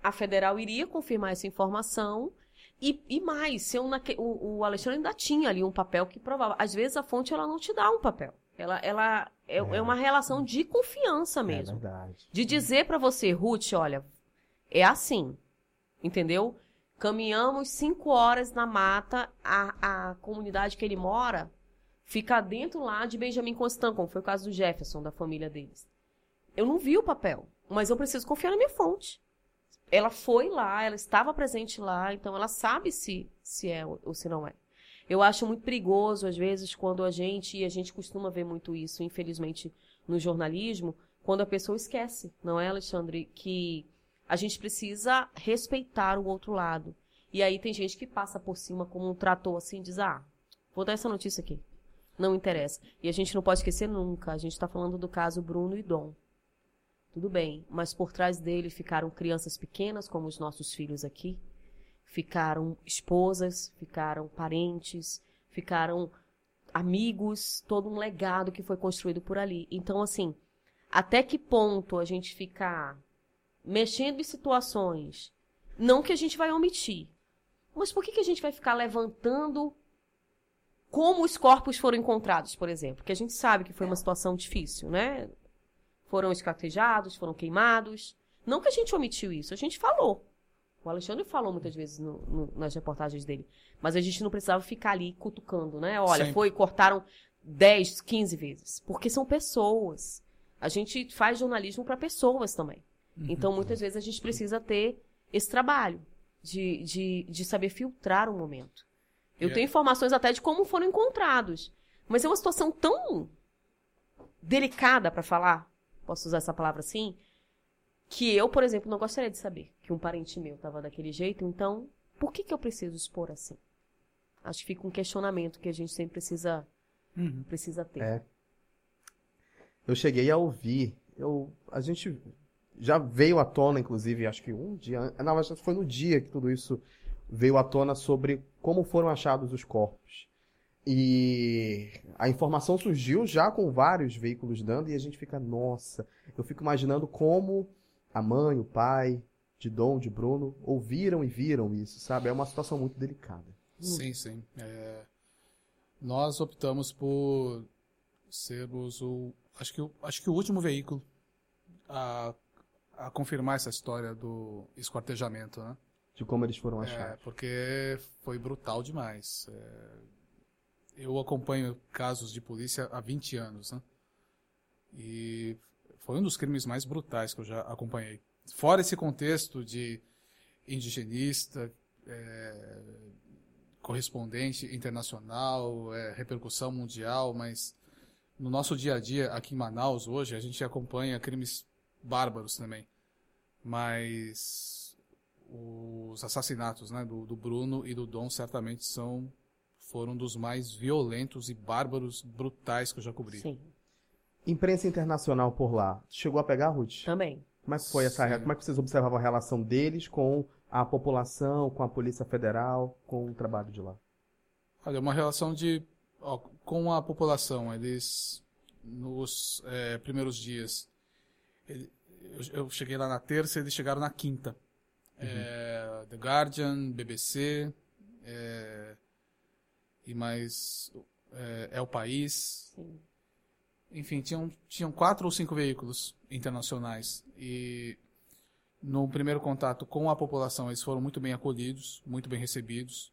C: a federal iria confirmar essa informação. E, e mais, se eu naque, o, o, Alexandre ainda tinha ali um papel que provava. Às vezes a fonte ela não te dá um papel. Ela, ela é, é. é uma relação de confiança é mesmo. É verdade. De dizer para você, Ruth, olha, é assim. Entendeu? Caminhamos cinco horas na mata, a, a comunidade que ele mora fica dentro lá de Benjamin Constant, como foi o caso do Jefferson, da família deles. Eu não vi o papel, mas eu preciso confiar na minha fonte ela foi lá, ela estava presente lá, então ela sabe se, se é ou se não é. Eu acho muito perigoso, às vezes, quando a gente, e a gente costuma ver muito isso, infelizmente, no jornalismo, quando a pessoa esquece, não é, Alexandre, que a gente precisa respeitar o outro lado. E aí tem gente que passa por cima como um trator assim, diz, ah, vou dar essa notícia aqui. Não interessa. E a gente não pode esquecer nunca, a gente está falando do caso Bruno e Dom. Tudo bem, mas por trás dele ficaram crianças pequenas, como os nossos filhos aqui, ficaram esposas, ficaram parentes, ficaram amigos, todo um legado que foi construído por ali. Então, assim, até que ponto a gente ficar mexendo em situações, não que a gente vai omitir, mas por que, que a gente vai ficar levantando como os corpos foram encontrados, por exemplo? Porque a gente sabe que foi uma situação difícil, né? Foram esquartejados, foram queimados. Não que a gente omitiu isso, a gente falou. O Alexandre falou muitas vezes no, no, nas reportagens dele. Mas a gente não precisava ficar ali cutucando, né? Olha, Sempre. foi, cortaram 10, 15 vezes. Porque são pessoas. A gente faz jornalismo para pessoas também. Uhum. Então, muitas vezes, a gente precisa ter esse trabalho de, de, de saber filtrar o momento. Eu yeah. tenho informações até de como foram encontrados. Mas é uma situação tão delicada para falar posso usar essa palavra assim, que eu, por exemplo, não gostaria de saber que um parente meu estava daquele jeito, então, por que, que eu preciso expor assim? Acho que fica um questionamento que a gente sempre precisa, uhum. precisa ter.
B: É. Eu cheguei a ouvir, eu, a gente já veio à tona, inclusive, acho que um dia, não, acho que foi no dia que tudo isso veio à tona sobre como foram achados os corpos. E a informação surgiu já com vários veículos dando e a gente fica, nossa, eu fico imaginando como a mãe, o pai de Dom, de Bruno, ouviram e viram isso, sabe? É uma situação muito delicada.
D: Sim, sim. É... Nós optamos por sermos o. Acho que, acho que o último veículo a, a confirmar essa história do esquartejamento, né?
B: De como eles foram
D: é,
B: achados.
D: É, porque foi brutal demais. É eu acompanho casos de polícia há 20 anos, né? E foi um dos crimes mais brutais que eu já acompanhei. Fora esse contexto de indigenista, é, correspondente internacional, é, repercussão mundial, mas no nosso dia a dia aqui em Manaus hoje a gente acompanha crimes bárbaros também. Mas os assassinatos né, do, do Bruno e do Dom certamente são foram dos mais violentos e bárbaros, brutais que eu já cobri. Sim.
B: Imprensa internacional por lá. Chegou a pegar, Ruth?
C: Também.
B: Como é que foi essa Sim. Como é que vocês observavam a relação deles com a população, com a Polícia Federal, com o trabalho de lá?
D: Olha, uma relação de ó, com a população. Eles nos é, primeiros dias, ele, eu, eu, cheguei lá na terça, eles chegaram na quinta. Uhum. É, The Guardian, BBC é, e mais é, é o país. Sim. Enfim, tinham, tinham quatro ou cinco veículos internacionais e no primeiro contato com a população, eles foram muito bem acolhidos, muito bem recebidos.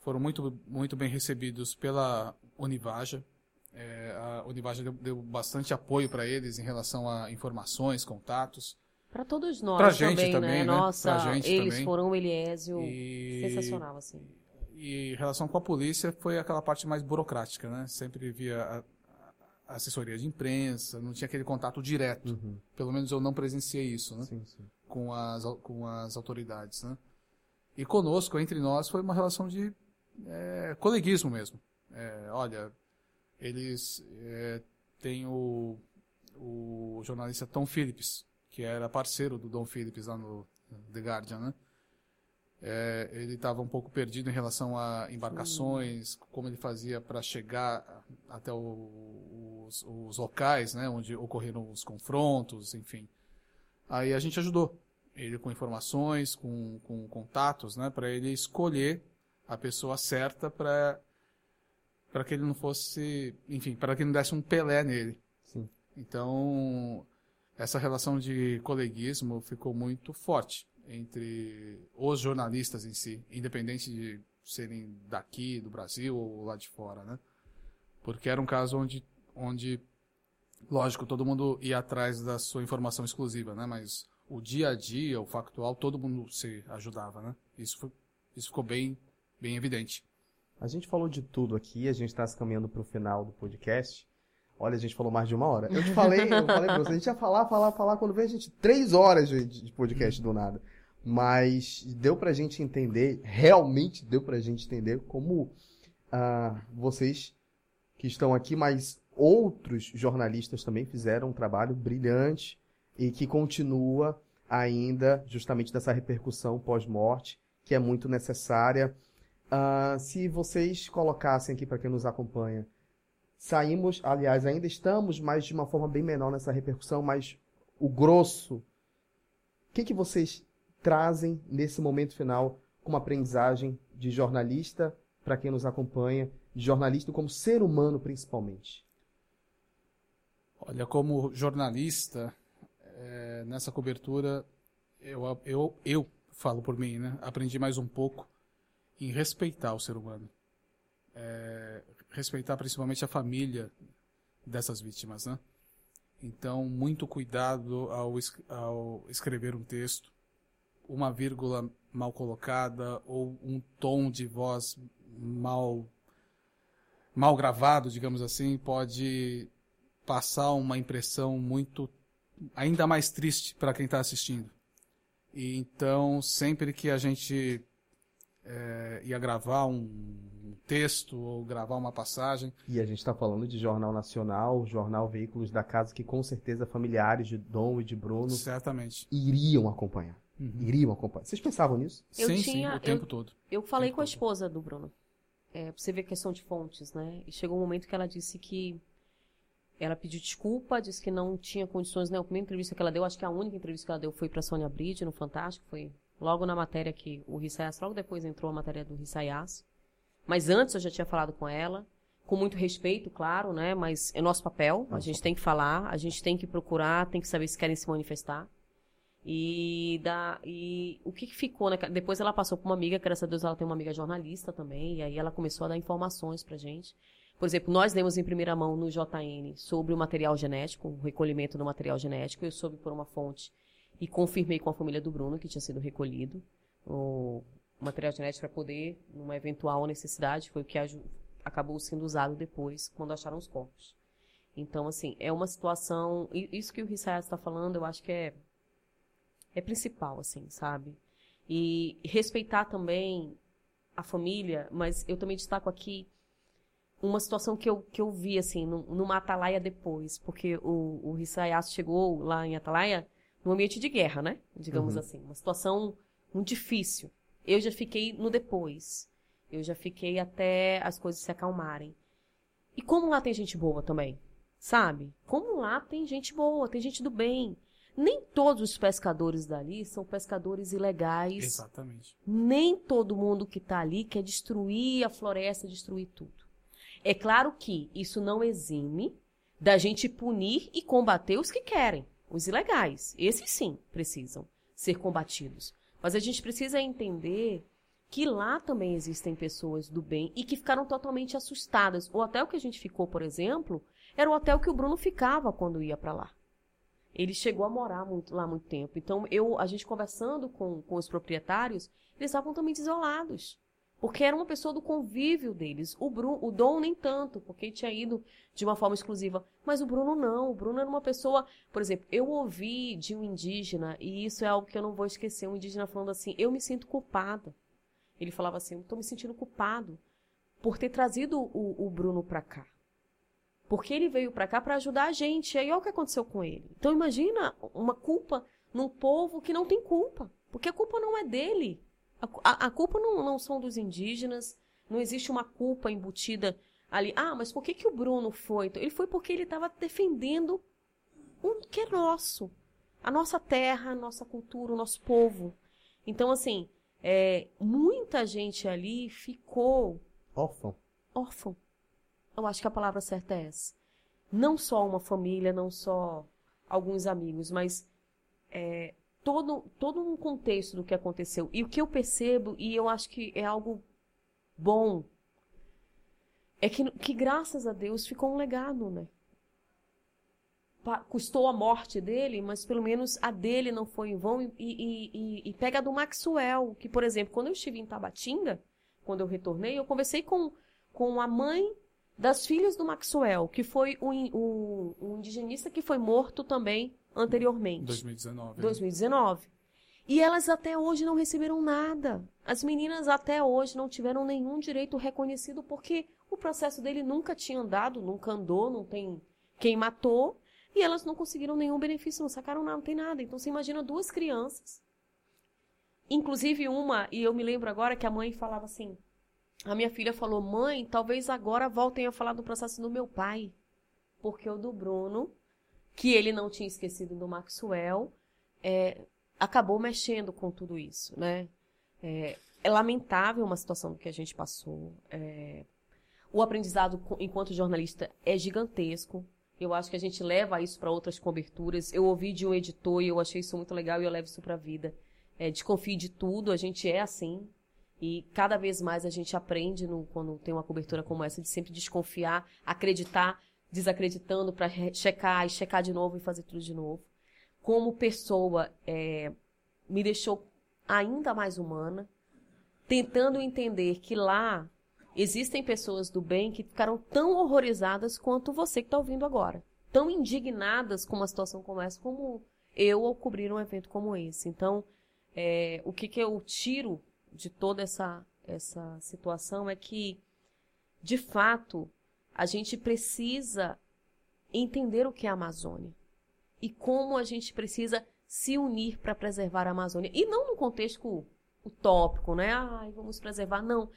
D: Foram muito, muito bem recebidos pela Univaja. É, a Univaja deu, deu bastante apoio para eles em relação a informações, contatos.
C: Para todos nós
D: pra
C: gente
D: também,
C: também
D: né?
C: Nossa,
D: gente
C: eles
D: também.
C: foram o Eliésio e... sensacional, assim.
D: E em relação com a polícia, foi aquela parte mais burocrática, né? Sempre via a, a assessoria de imprensa, não tinha aquele contato direto.
B: Uhum.
D: Pelo menos eu não presenciei isso, né?
B: Sim, sim.
D: Com, as, com as autoridades, né? E conosco, entre nós, foi uma relação de é, coleguismo mesmo. É, olha, eles é, têm o, o jornalista Tom Phillips, que era parceiro do Don Phillips lá no The Guardian, né? É, ele estava um pouco perdido em relação a embarcações, como ele fazia para chegar até o, os, os, locais, né, onde ocorreram os confrontos, enfim. Aí a gente ajudou ele com informações, com, com contatos, né, para ele escolher a pessoa certa para para que ele não fosse, enfim, para que não desse um Pelé nele.
B: Sim.
D: Então, essa relação de coleguismo ficou muito forte entre os jornalistas em si, independente de serem daqui, do Brasil ou lá de fora, né? Porque era um caso onde, onde lógico, todo mundo ia atrás da sua informação exclusiva, né? Mas o dia a dia, o factual, todo mundo se ajudava, né? Isso, foi, isso ficou bem, bem evidente.
B: A gente falou de tudo aqui, a gente está se caminhando para o final do podcast. Olha, a gente falou mais de uma hora. Eu te falei, eu falei pra você, a gente ia falar, falar, falar, quando vem a gente, três horas de, de podcast do nada. Mas deu pra gente entender, realmente deu pra gente entender como ah, vocês que estão aqui, mas outros jornalistas também fizeram um trabalho brilhante e que continua ainda justamente dessa repercussão pós-morte, que é muito necessária. Uh, se vocês colocassem aqui para quem nos acompanha, saímos, aliás, ainda estamos, mas de uma forma bem menor nessa repercussão, mas o grosso, o que, que vocês trazem nesse momento final como aprendizagem de jornalista para quem nos acompanha, de jornalista como ser humano principalmente?
D: Olha, como jornalista, é, nessa cobertura, eu, eu, eu falo por mim, né? Aprendi mais um pouco em respeitar o ser humano. É, respeitar principalmente a família dessas vítimas, né? Então, muito cuidado ao, ao escrever um texto. Uma vírgula mal colocada ou um tom de voz mal mal gravado, digamos assim, pode passar uma impressão muito ainda mais triste para quem está assistindo. E então, sempre que a gente é, ia gravar um texto ou gravar uma passagem.
B: E a gente está falando de Jornal Nacional, Jornal Veículos da Casa, que com certeza familiares de Dom e de Bruno
D: certamente
B: iriam acompanhar. Uhum. Iriam acompanhar. Vocês pensavam nisso?
C: Eu
D: sim,
C: tinha,
D: sim, o tempo
C: eu,
D: todo.
C: Eu falei com a esposa do Bruno. É, pra você ver a questão de fontes, né? E chegou um momento que ela disse que ela pediu desculpa, disse que não tinha condições, né? A primeira entrevista que ela deu, acho que a única entrevista que ela deu foi para Sônia Bride no Fantástico, foi logo na matéria que o Rissayas, logo depois entrou a matéria do Rissayas. Mas antes eu já tinha falado com ela, com muito respeito, claro, né? Mas é nosso papel, a gente tem que falar, a gente tem que procurar, tem que saber se querem se manifestar. E, da, e o que, que ficou, né? Depois ela passou para uma amiga, graças a Deus ela tem uma amiga jornalista também, e aí ela começou a dar informações pra gente. Por exemplo, nós demos em primeira mão no JN sobre o material genético, o recolhimento do material genético, eu soube por uma fonte e confirmei com a família do Bruno que tinha sido recolhido o material genético para poder, numa eventual necessidade, foi o que acabou sendo usado depois, quando acharam os corpos. Então, assim, é uma situação. Isso que o Rissayas está falando, eu acho que é, é principal, assim, sabe? E respeitar também a família, mas eu também destaco aqui uma situação que eu, que eu vi, assim, numa Atalaia depois, porque o, o chegou lá em Atalaia num ambiente de guerra, né? Digamos uhum. assim. Uma situação muito difícil. Eu já fiquei no depois. Eu já fiquei até as coisas se acalmarem. E como lá tem gente boa também, sabe? Como lá tem gente boa, tem gente do bem. Nem todos os pescadores dali são pescadores ilegais.
D: Exatamente.
C: Nem todo mundo que está ali quer destruir a floresta, destruir tudo. É claro que isso não exime da gente punir e combater os que querem, os ilegais. Esses sim precisam ser combatidos. Mas a gente precisa entender que lá também existem pessoas do bem e que ficaram totalmente assustadas. O hotel que a gente ficou, por exemplo, era o hotel que o Bruno ficava quando ia para lá. Ele chegou a morar muito, lá muito tempo. Então, eu, a gente conversando com, com os proprietários, eles estavam também isolados. Porque era uma pessoa do convívio deles. O Bruno, o Dom nem tanto, porque tinha ido de uma forma exclusiva. Mas o Bruno não. O Bruno era uma pessoa. Por exemplo, eu ouvi de um indígena, e isso é algo que eu não vou esquecer, um indígena falando assim: eu me sinto culpada. Ele falava assim: estou me sentindo culpado por ter trazido o, o Bruno para cá. Porque ele veio para cá para ajudar a gente. E aí olha o que aconteceu com ele. Então imagina uma culpa num povo que não tem culpa. Porque a culpa não é dele. A, a, a culpa não, não são dos indígenas. Não existe uma culpa embutida ali. Ah, mas por que, que o Bruno foi? Então, ele foi porque ele estava defendendo o que é nosso. A nossa terra, a nossa cultura, o nosso povo. Então, assim, é, muita gente ali ficou
B: órfão.
C: Órfão. Eu acho que a palavra certa é essa. Não só uma família, não só alguns amigos, mas é, todo, todo um contexto do que aconteceu. E o que eu percebo, e eu acho que é algo bom, é que, que graças a Deus ficou um legado, né? custou a morte dele, mas pelo menos a dele não foi em vão. E, e, e, e, pega do Maxwell, que, por exemplo, quando eu estive em Tabatinga, quando eu retornei, eu conversei com, com a mãe das filhas do Maxwell, que foi o, o, o indigenista que foi morto também anteriormente.
D: 2019.
C: 2019. Né? E elas até hoje não receberam nada. As meninas até hoje não tiveram nenhum direito reconhecido porque o processo dele nunca tinha andado, nunca andou, não tem quem matou. E elas não conseguiram nenhum benefício, não sacaram nada, não tem nada. Então você imagina duas crianças. Inclusive uma, e eu me lembro agora que a mãe falava assim: a minha filha falou, mãe, talvez agora voltem a falar do processo do meu pai. Porque o do Bruno, que ele não tinha esquecido do Maxwell, é, acabou mexendo com tudo isso, né? É, é, lamentável uma situação que a gente passou. É, o aprendizado enquanto jornalista é gigantesco. Eu acho que a gente leva isso para outras coberturas. Eu ouvi de um editor e eu achei isso muito legal e eu levo isso para a vida. É, desconfie de tudo, a gente é assim. E cada vez mais a gente aprende no, quando tem uma cobertura como essa de sempre desconfiar, acreditar, desacreditando para checar e checar de novo e fazer tudo de novo. Como pessoa, é, me deixou ainda mais humana, tentando entender que lá Existem pessoas do bem que ficaram tão horrorizadas quanto você que está ouvindo agora. Tão indignadas com uma situação como essa, como eu ao cobrir um evento como esse. Então, é, o que, que eu tiro de toda essa, essa situação é que, de fato, a gente precisa entender o que é a Amazônia e como a gente precisa se unir para preservar a Amazônia. E não no contexto utópico, né? Ai, vamos preservar. Não,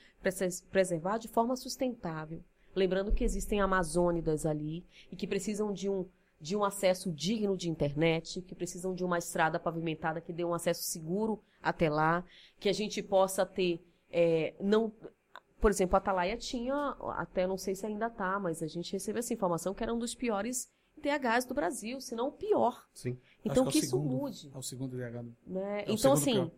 C: preservar de forma sustentável. Lembrando que existem amazônidas ali e que precisam de um, de um acesso digno de internet, que precisam de uma estrada pavimentada que dê um acesso seguro até lá, que a gente possa ter. É, não, por exemplo, a Atalaia tinha, até não sei se ainda tá, mas a gente recebeu essa informação que era um dos piores DHs do Brasil, se não o pior.
B: Sim.
C: Então
D: que,
C: que, isso
D: segundo,
C: mude.
D: É o segundo DH.
C: Né? É então, assim,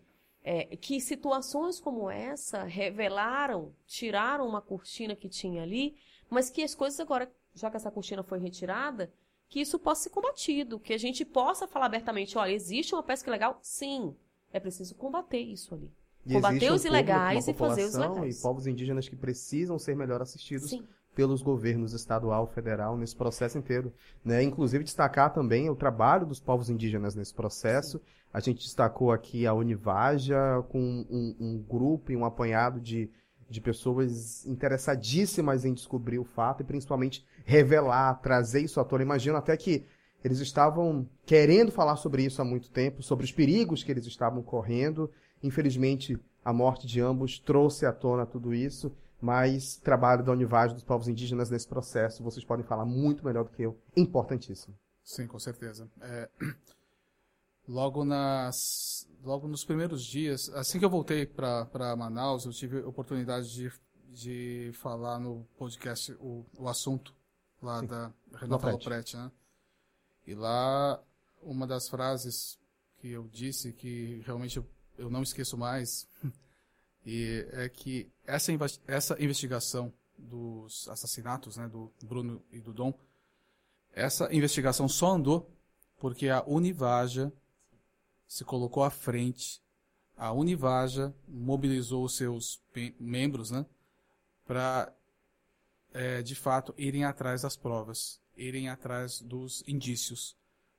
C: é, que situações como essa revelaram, tiraram uma cortina que tinha ali, mas que as coisas agora, já que essa cortina foi retirada, que isso possa ser combatido, que a gente possa falar abertamente, olha, existe uma pesca legal? Sim, é preciso combater isso ali.
B: E
C: combater os ilegais e fazer os legais.
B: E povos indígenas que precisam ser melhor assistidos
C: Sim
B: pelos governos estadual, federal nesse processo inteiro, né? Inclusive destacar também o trabalho dos povos indígenas nesse processo. Sim. A gente destacou aqui a Univaja com um, um, grupo e um apanhado de, de pessoas interessadíssimas em descobrir o fato e principalmente revelar, trazer isso à tona. Imagino até que Eles estavam querendo falar sobre isso há muito tempo, sobre os perigos que eles estavam correndo. Infelizmente, a morte de ambos trouxe à tona tudo isso, mas trabalho da Univage dos povos indígenas nesse processo, vocês podem falar muito melhor do que eu, importantíssimo.
D: Sim, com certeza. É, logo nas, logo nos primeiros dias, assim que eu voltei para Manaus, eu tive a oportunidade de, de falar no podcast o, o assunto lá Sim. da Renata Lopretti, né? E lá, uma das frases que eu disse, que realmente eu, eu não esqueço mais, e é que essa, essa investigação dos assassinatos, né, do Bruno e do Dom, essa investigação só andou porque a Univaja se colocou à frente, a Univaja mobilizou os seus membros, né, para é, de fato irem atrás das provas, irem atrás dos indícios,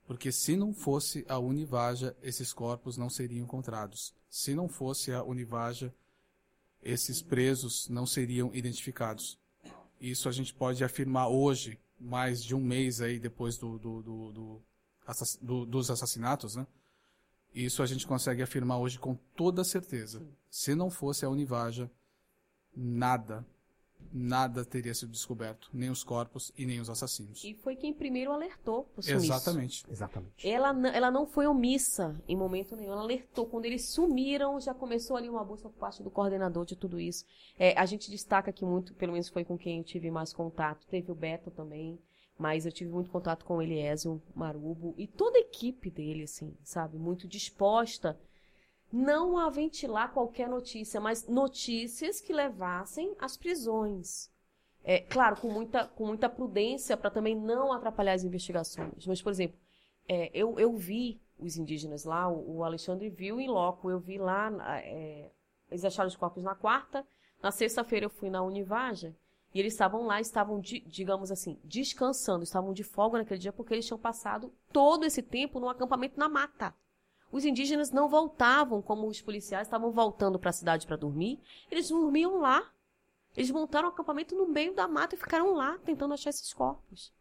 D: porque se não fosse a Univaja, esses corpos não seriam encontrados. Se não fosse a Univaja, esses presos não seriam identificados. Isso a gente pode afirmar hoje, mais de um mês aí depois do, do, do, do dos assassinatos, né? Isso a gente consegue afirmar hoje com toda certeza. Sim. Se não fosse a Univaja, nada, nada teria sido descoberto, nem os corpos e nem os assassinos.
C: E foi quem primeiro alertou
D: o sumiço. Exatamente.
B: Exatamente.
C: Ela, ela não foi omissa em momento nenhum, ela alertou. Quando eles sumiram, já começou ali uma busca por parte do coordenador de tudo isso. É, a gente destaca aqui muito, pelo menos foi com quem eu tive mais contato. Teve o Beto também, mas eu tive muito contato com o Eliésio Marubo e toda a equipe dele, assim, sabe? Muito disposta não a ventilar qualquer notícia, mas notícias que levassem às prisões. É, claro, com muita, com muita prudência para também não atrapalhar as investigações. Mas, por exemplo, é, eu, eu vi os indígenas lá, o, Alexandre viu em loco, eu vi lá, é, eles acharam os corpos na quarta, na sexta-feira eu fui na Univaja, e eles estavam lá, estavam, digamos assim, descansando, estavam de folga naquele dia porque eles tinham passado todo esse tempo num acampamento na mata. Os indígenas não voltavam como os policiais estavam voltando para a cidade para dormir, eles dormiam lá. Eles montaram um acampamento no meio da mata e ficaram lá tentando achar esses corpos.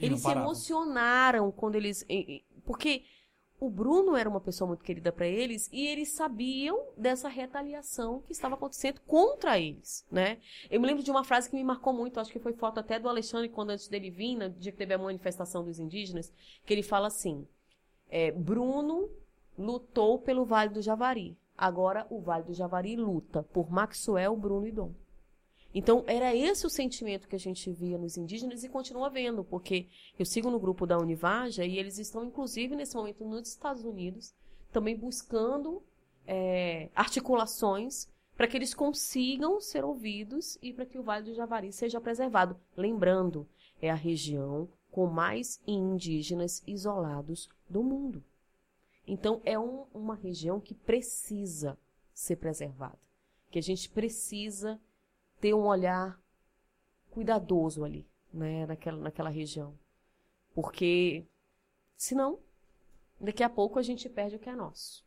C: E eles se emocionaram quando eles. Porque o Bruno era uma pessoa muito querida para eles e eles sabiam dessa retaliação que estava acontecendo contra eles, né? Eu me lembro de uma frase que me marcou muito, acho que foi foto até do Alexandre quando antes dele vir, no dia que teve a manifestação dos indígenas, que ele fala assim: é, Bruno lutou pelo Vale do Javari, agora o Vale do Javari luta por Maxwell, Bruno e Dom. Então, era esse o sentimento que a gente via nos indígenas e continua vendo, porque eu sigo no grupo da Univaja e eles estão, inclusive, nesse momento nos Estados Unidos, também buscando é, articulações para que eles consigam ser ouvidos e para que o Vale do Javari seja preservado. Lembrando, é a região com mais indígenas isolados do mundo. Então, é um, uma região que precisa ser preservada, que a gente precisa ter um olhar cuidadoso ali, né, naquela, naquela região. Porque, senão, daqui a pouco a gente perde o que é nosso.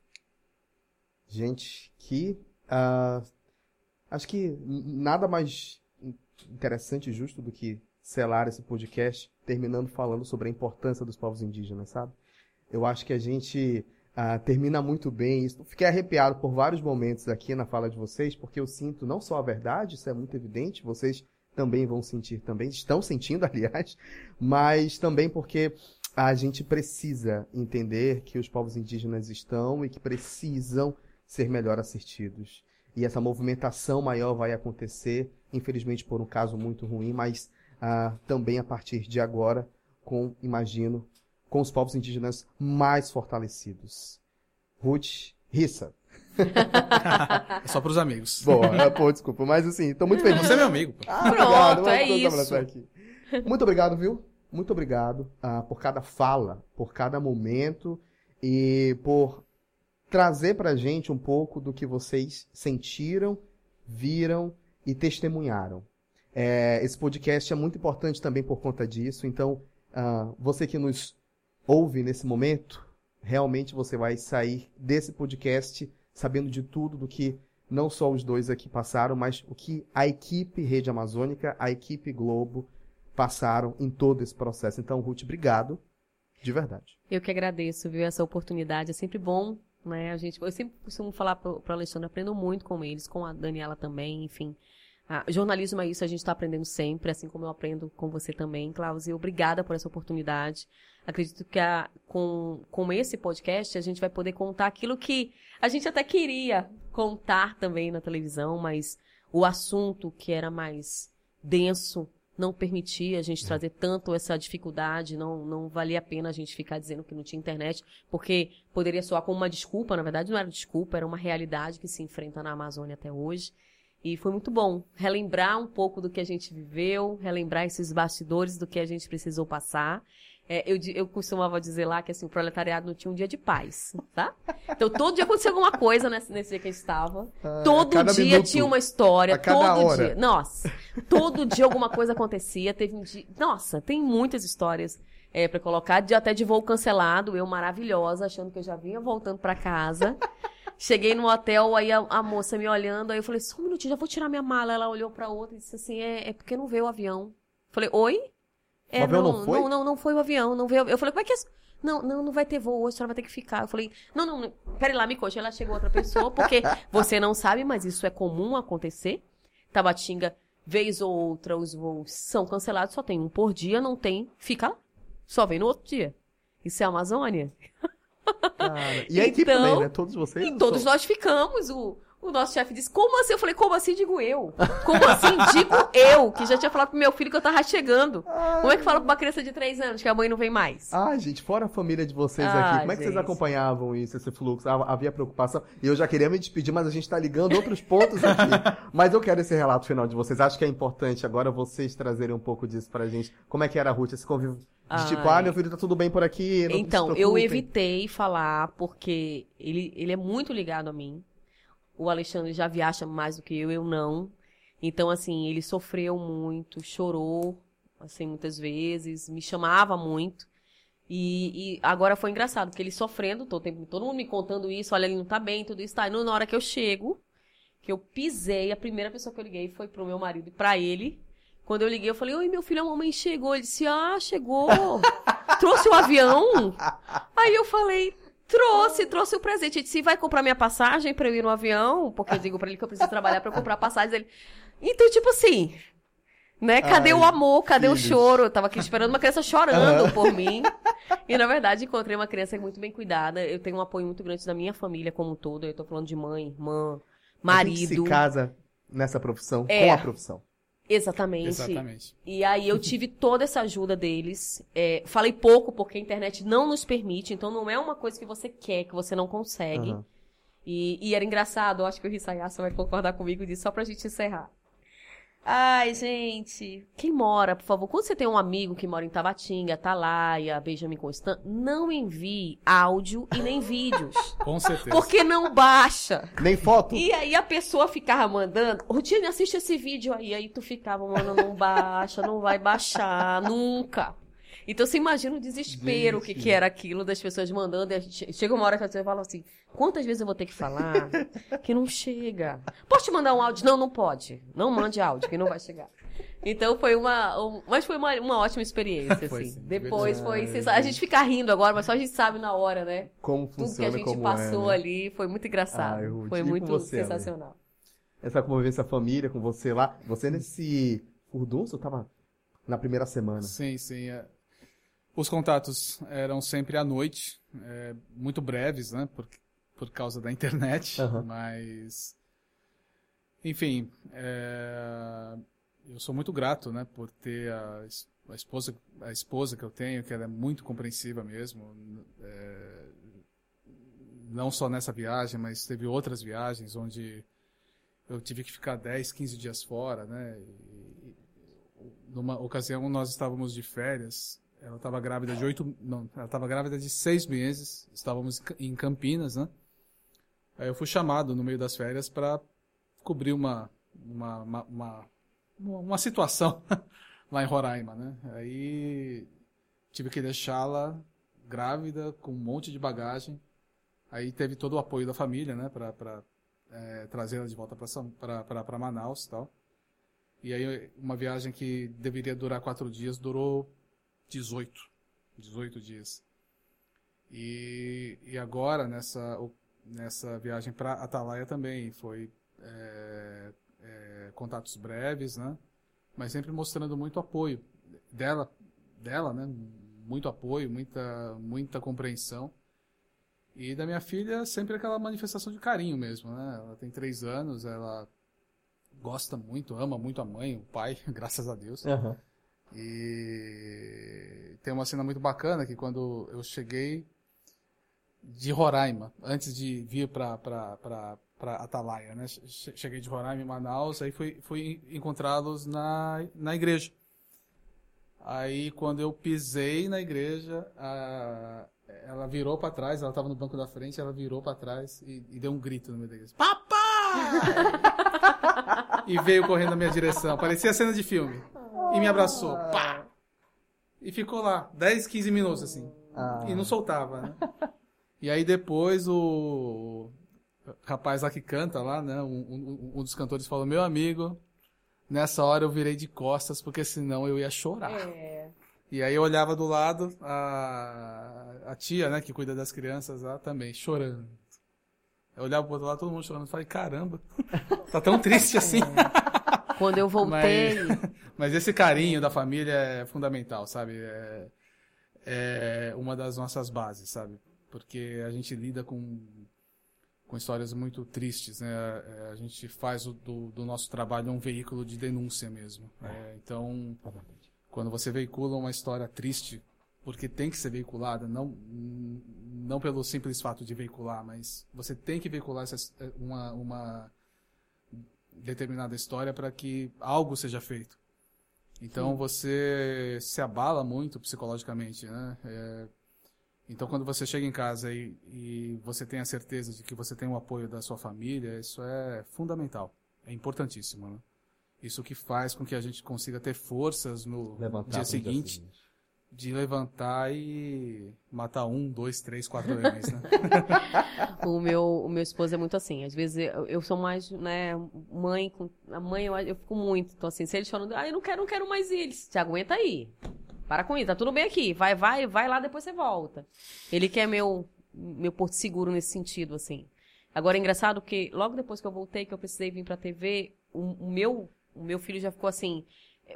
B: Gente, que. Uh, acho que nada mais interessante e justo do que selar esse podcast terminando falando sobre a importância dos povos indígenas, sabe? Eu acho que a gente ah, termina muito bem isso. Fiquei arrepiado por vários momentos aqui na fala de vocês, porque eu sinto não só a verdade, isso é muito evidente, vocês também vão sentir também, estão sentindo, aliás, mas também porque a gente precisa entender que os povos indígenas estão e que precisam ser melhor assistidos. E essa movimentação maior vai acontecer, infelizmente por um caso muito ruim, mas ah, também a partir de agora, com, imagino, com os povos indígenas mais fortalecidos. Ruth Rissa.
D: é só para os amigos.
B: Boa, é, pô, desculpa, mas assim, tô muito feliz.
D: Você é meu amigo.
C: Ah, Pronto, obrigado, é isso.
B: Aqui. Muito obrigado, viu? Muito obrigado uh, por cada fala, por cada momento e por trazer pra gente um pouco do que vocês sentiram, viram e testemunharam. É, esse podcast é muito importante também por conta disso, então uh, você que nos ouve nesse momento, realmente você vai sair desse podcast sabendo de tudo do que não só os dois aqui passaram, mas o que a equipe Rede Amazônica, a equipe Globo passaram em todo esse processo. Então, Ruth, obrigado. De verdade.
C: Eu que agradeço, viu, essa oportunidade. É sempre bom, né? A gente, eu sempre costumo falar para o Alexandre, aprendo muito com eles, com a Daniela também, enfim. Jornalismo é isso, a gente está aprendendo sempre, assim como eu aprendo com você também, Cláudia. Obrigada por essa oportunidade. Acredito que a, com, com esse podcast a gente vai poder contar aquilo que a gente até queria contar também na televisão, mas o assunto que era mais denso não permitia a gente trazer tanto essa dificuldade, não, não valia a pena a gente ficar dizendo que não tinha internet, porque poderia soar como uma desculpa, na verdade não era desculpa, era uma realidade que se enfrenta na Amazônia até hoje. E foi muito bom relembrar um pouco do que a gente viveu, relembrar esses bastidores do que a gente precisou passar. É, eu, eu costumava dizer lá que assim, o proletariado não tinha um dia de paz, tá? Então todo dia acontecia alguma coisa nesse, nesse dia que a gente estava. Ah, todo dia minuto, tinha uma história, todo hora. dia. Nossa, todo dia alguma coisa acontecia. Teve um dia. Nossa, tem muitas histórias é, para colocar, de, até de voo cancelado, eu maravilhosa, achando que eu já vinha voltando para casa. Cheguei no hotel, aí a, a, moça me olhando, aí eu falei, só um minutinho, já vou tirar minha mala. Ela olhou pra outra e disse assim, é, é porque não veio o avião. Falei, oi?
B: É, o avião não, não foi?
C: Não, não, não foi o avião, não veio. Eu falei, como é que é? Não, não, não vai ter voo hoje, a senhora vai ter que ficar. Eu falei, não, não, não peraí lá, me conte. Ela chegou outra pessoa, porque você não sabe, mas isso é comum acontecer. Tabatinga, vez ou outra, os voos são cancelados, só tem um por dia, não tem, fica lá. Só vem no outro dia. Isso é Amazônia?
B: Cara, e a equipe então, também, né? Todos vocês?
C: E todos nós ficamos. O, o nosso chefe disse, como assim? Eu falei, como assim digo eu? Como assim digo eu? Que já tinha falado pro meu filho que eu tava chegando. Ai. Como é que fala pra uma criança de 3 anos que a mãe não vem mais?
B: Ah, gente, fora a família de vocês ah, aqui, como é que vocês acompanhavam isso, esse fluxo? Havia preocupação? E eu já queria me despedir, mas a gente tá ligando outros pontos aqui. mas eu quero esse relato final de vocês. Acho que é importante agora vocês trazerem um pouco disso pra gente. Como é que era a Ruth, esse convívio de tipo, ah, meu filho tá tudo bem por aqui.
C: então, eu evitei falar porque ele, ele é muito ligado a mim. O Alexandre já viaja mais do que eu, eu não. Então, assim, ele sofreu muito, chorou, assim, muitas vezes, me chamava muito. E, e agora foi engraçado, porque ele sofrendo todo tempo, todo mundo me contando isso, olha, ele não tá bem, tudo isso, tá. E na hora que eu chego, que eu pisei, a primeira pessoa que eu liguei foi pro meu marido e pra ele. Quando eu liguei, eu falei, oi, meu filho, a mamãe chegou. Ele disse, ah, chegou. Trouxe o avião? Aí eu falei, Trouxe, trouxe o presente. Ele disse, vai comprar minha passagem pra eu ir no avião? Porque eu digo pra ele que eu preciso trabalhar pra comprar passagem. Ele... Então, tipo assim, né? Cadê Ai, o amor? Cadê filhos. o choro? Eu tava aqui esperando uma criança chorando uhum. por mim. E, na verdade, encontrei uma criança muito bem cuidada. Eu tenho um apoio muito grande da minha família como um todo. Eu tô falando de mãe, irmã, marido.
B: Se casa nessa profissão, é. com a profissão.
C: Exatamente. Exatamente. E aí eu tive toda essa ajuda deles. É, falei pouco porque a internet não nos permite, então não é uma coisa que você quer, que você não consegue. Uhum. E, e, era engraçado, eu acho que o Risayasa vai concordar comigo disso, só pra gente encerrar. Ai, gente, quem mora, por favor, quando você tem um amigo que mora em Tabatinga, Atalaia, Benjamin Constant, não envie áudio e nem vídeos.
D: Com certeza.
C: Porque não baixa.
B: Nem foto.
C: E aí a pessoa ficava mandando, Rutine, assiste esse vídeo aí. Aí tu ficava, mano, não baixa, não vai baixar, nunca. Então você imagina o desespero que, que era aquilo das pessoas mandando. E a gente, chega uma hora que você fala assim: quantas vezes eu vou ter que falar que não chega? Posso te mandar um áudio? Não, não pode. Não mande áudio, que não vai chegar. Então foi uma. Um, mas foi uma, uma ótima experiência, foi, assim. Sim, Depois foi. A gente fica rindo agora, mas só a gente sabe na hora, né?
B: Como funciona.
C: Tudo que a gente passou
B: é,
C: né? ali foi muito engraçado. Ah, foi muito você, sensacional.
B: Essa convivência família com você lá. Você nesse furdunço tava na primeira semana.
D: Sim, sim. É. Os contatos eram sempre à noite, é, muito breves, né? Por, por causa da internet, uhum. mas. Enfim, é, eu sou muito grato, né? Por ter a, a, esposa, a esposa que eu tenho, que ela é muito compreensiva mesmo. É, não só nessa viagem, mas teve outras viagens onde eu tive que ficar 10, 15 dias fora, né? E, numa ocasião nós estávamos de férias ela estava grávida de oito. Não, ela estava grávida de seis meses. Estávamos em Campinas, né? Aí eu fui chamado no meio das férias para cobrir uma, uma, uma, uma, uma situação lá em Roraima, né? Aí tive que deixá-la grávida, com um monte de bagagem. Aí teve todo o apoio da família, né? Para é, trazê-la de volta para Manaus tal. E aí uma viagem que deveria durar quatro dias durou 18. 18 dias. E, e agora, nessa, nessa viagem para Atalaia também, foi é, é, contatos breves, né? Mas sempre mostrando muito apoio dela, dela, né? Muito apoio, muita, muita compreensão. E da minha filha, sempre aquela manifestação de carinho mesmo, né? Ela tem três anos, ela gosta muito, ama muito a mãe, o pai, graças a Deus.
B: Uhum.
D: E tem uma cena muito bacana que quando eu cheguei de Roraima, antes de vir para Atalaia, né? Cheguei de Roraima em Manaus, aí fui, fui encontrá-los na, na igreja. Aí quando eu pisei na igreja, a, ela virou para trás, ela estava no banco da frente, ela virou para trás e, e, deu um grito no meio da igreja. Papai! e veio correndo na minha direção, parecia cena de filme. E me abraçou, pá! E ficou lá, 10, 15 minutos assim. Ah. E não soltava, né? E aí depois o rapaz lá que canta lá, né? Um, um, um, dos cantores falou, meu amigo, nessa hora eu virei de costas, porque senão eu ia chorar. É. E aí eu olhava do lado, a, a tia, né, que cuida das crianças lá também, chorando. Eu olhava pro outro lado, todo mundo chorando. Eu falei, caramba, tá tão triste assim.
C: É. Quando eu voltei.
D: Mas, mas, esse carinho da família é fundamental, sabe? É, é uma das nossas bases, sabe? Porque a gente lida com com histórias muito tristes, né? É, a gente faz o, do, do, nosso trabalho um veículo de denúncia mesmo. É, então, quando você veicula uma história triste, porque tem que ser veiculada, não, não pelo simples fato de veicular, mas você tem que veicular essa, uma, uma determinada história para que algo seja feito. Então Sim. você se abala muito psicologicamente, né? É, então, quando você chega em casa e, e, você tem a certeza de que você tem o apoio da sua família, isso é fundamental, é importantíssimo. Né? Isso que faz com que a gente consiga ter forças no levantar dia seguinte, dia de levantar e matar um, dois, três, quatro leões. Né?
C: o meu o meu esposo é muito assim. Às vezes eu, eu sou mais né mãe, a mãe eu, eu fico muito. Então assim, se eles falam, ah, eu não quero, não quero mais eles, te aguenta aí. Para com isso, tá tudo bem aqui. Vai, vai, vai lá, depois você volta. Ele quer meu, meu porto seguro nesse sentido, assim. Agora é engraçado que logo depois que eu voltei, que eu precisei vir pra TV, o, o meu, o meu filho já ficou assim,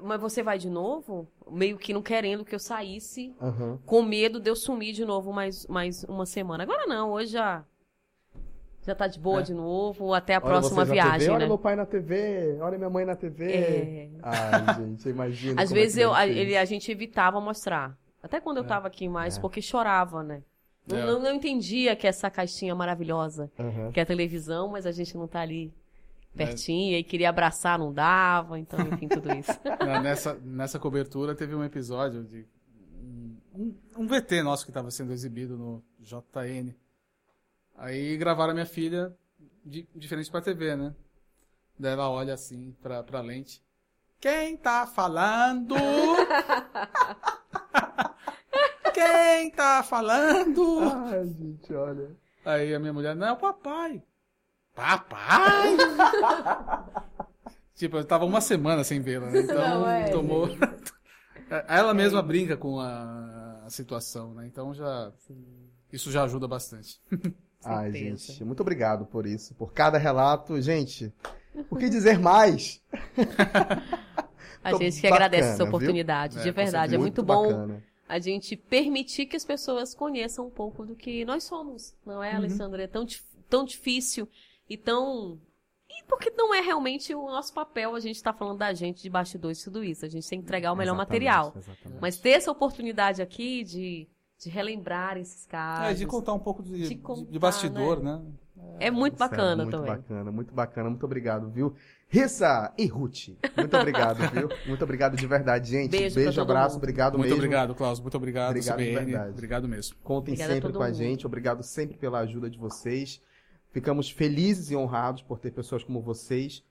C: mas você vai de novo? Meio que não querendo que eu saísse, uhum. com medo de eu sumir de novo mais, mais uma semana. Agora não, hoje já já tá de boa é. de novo, até a olha próxima viagem,
B: TV,
C: né?
B: Olha meu pai na TV, olha minha mãe na TV. É. Ai, gente, imagina.
C: Às é vezes é eu, a, ele, a gente evitava mostrar. Até quando eu é. tava aqui mais, é. porque chorava, né? Não, não, não, entendia que essa caixinha maravilhosa, uhum. que é a televisão, mas a gente não tá ali pertinho, e queria abraçar, não dava, então, enfim, tudo isso.
D: nessa, nessa cobertura teve um episódio de um, um VT nosso que estava sendo exibido no JN, Aí gravaram a minha filha de, diferente pra TV, né? Daí ela olha assim pra, pra lente. Quem tá falando? Quem tá falando?
B: Ai, gente, olha.
D: Aí a minha mulher, não, é o papai. Papai? tipo, eu tava uma semana sem vê-la, né? Então não, é, tomou. Ela mesma é. brinca com a, a, situação, né? Então já. Isso já ajuda bastante.
B: Ai, gente, muito obrigado por isso, por cada relato. Gente, o que dizer mais?
C: a gente que agradece essa oportunidade, viu? de é, verdade. É muito, muito bom bacana. a gente permitir que as pessoas conheçam um pouco do que nós somos, não é, uhum. Alessandra? É tão, tão difícil e tão. E porque não é realmente o nosso papel a gente estar tá falando da gente de bastidores e tudo isso. A gente tem que entregar o melhor exatamente, material. Exatamente. Mas ter essa oportunidade aqui de de relembrar esses casos.
D: É, de contar um pouco de, de, contar, de bastidor, né?
C: né? É, muito bacana
B: muito
C: também.
B: Muito bacana, muito bacana. Muito obrigado, viu? Rissa e Ruth, muito obrigado, viu? Muito obrigado de verdade, gente.
C: Beijo,
B: Beijo abraço,
C: mundo.
B: obrigado
D: muito
B: mesmo.
D: Muito obrigado, Klaus. Muito obrigado, obrigado CBN. Obrigado mesmo.
B: Contem Obrigada sempre com a gente. Obrigado sempre pela ajuda de vocês. Ficamos felizes e honrados por ter pessoas como vocês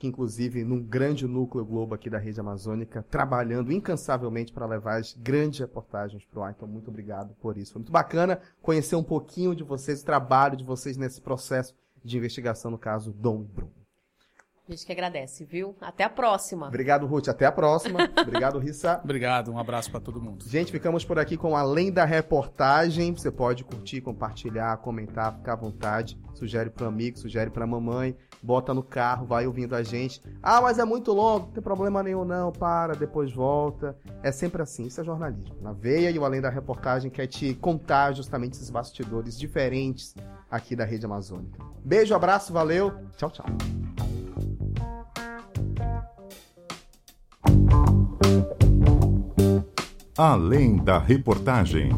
B: que inclusive num grande núcleo globo aqui da rede amazônica, trabalhando incansavelmente para levar as grandes reportagens para o ar. Então, muito obrigado por isso. Foi muito bacana conhecer um pouquinho de vocês, o trabalho de vocês nesse processo de investigação no caso Dom Bruno.
C: A gente que agradece, viu? Até a próxima.
B: Obrigado, Ruth. Até a próxima. Obrigado, Rissa.
D: Obrigado. Um abraço para todo mundo.
B: Gente, ficamos por aqui com Além da Reportagem. Você pode curtir, compartilhar, comentar, ficar à vontade. Sugere para amigo, sugere para mamãe. Bota no carro, vai ouvindo a gente. Ah, mas é muito longo. Não tem problema nenhum, não. Para, depois volta. É sempre assim. Isso é jornalismo. Na veia e o Além da Reportagem quer te contar justamente esses bastidores diferentes aqui da Rede Amazônica. Beijo, abraço, valeu. Tchau, tchau.
A: Além da reportagem.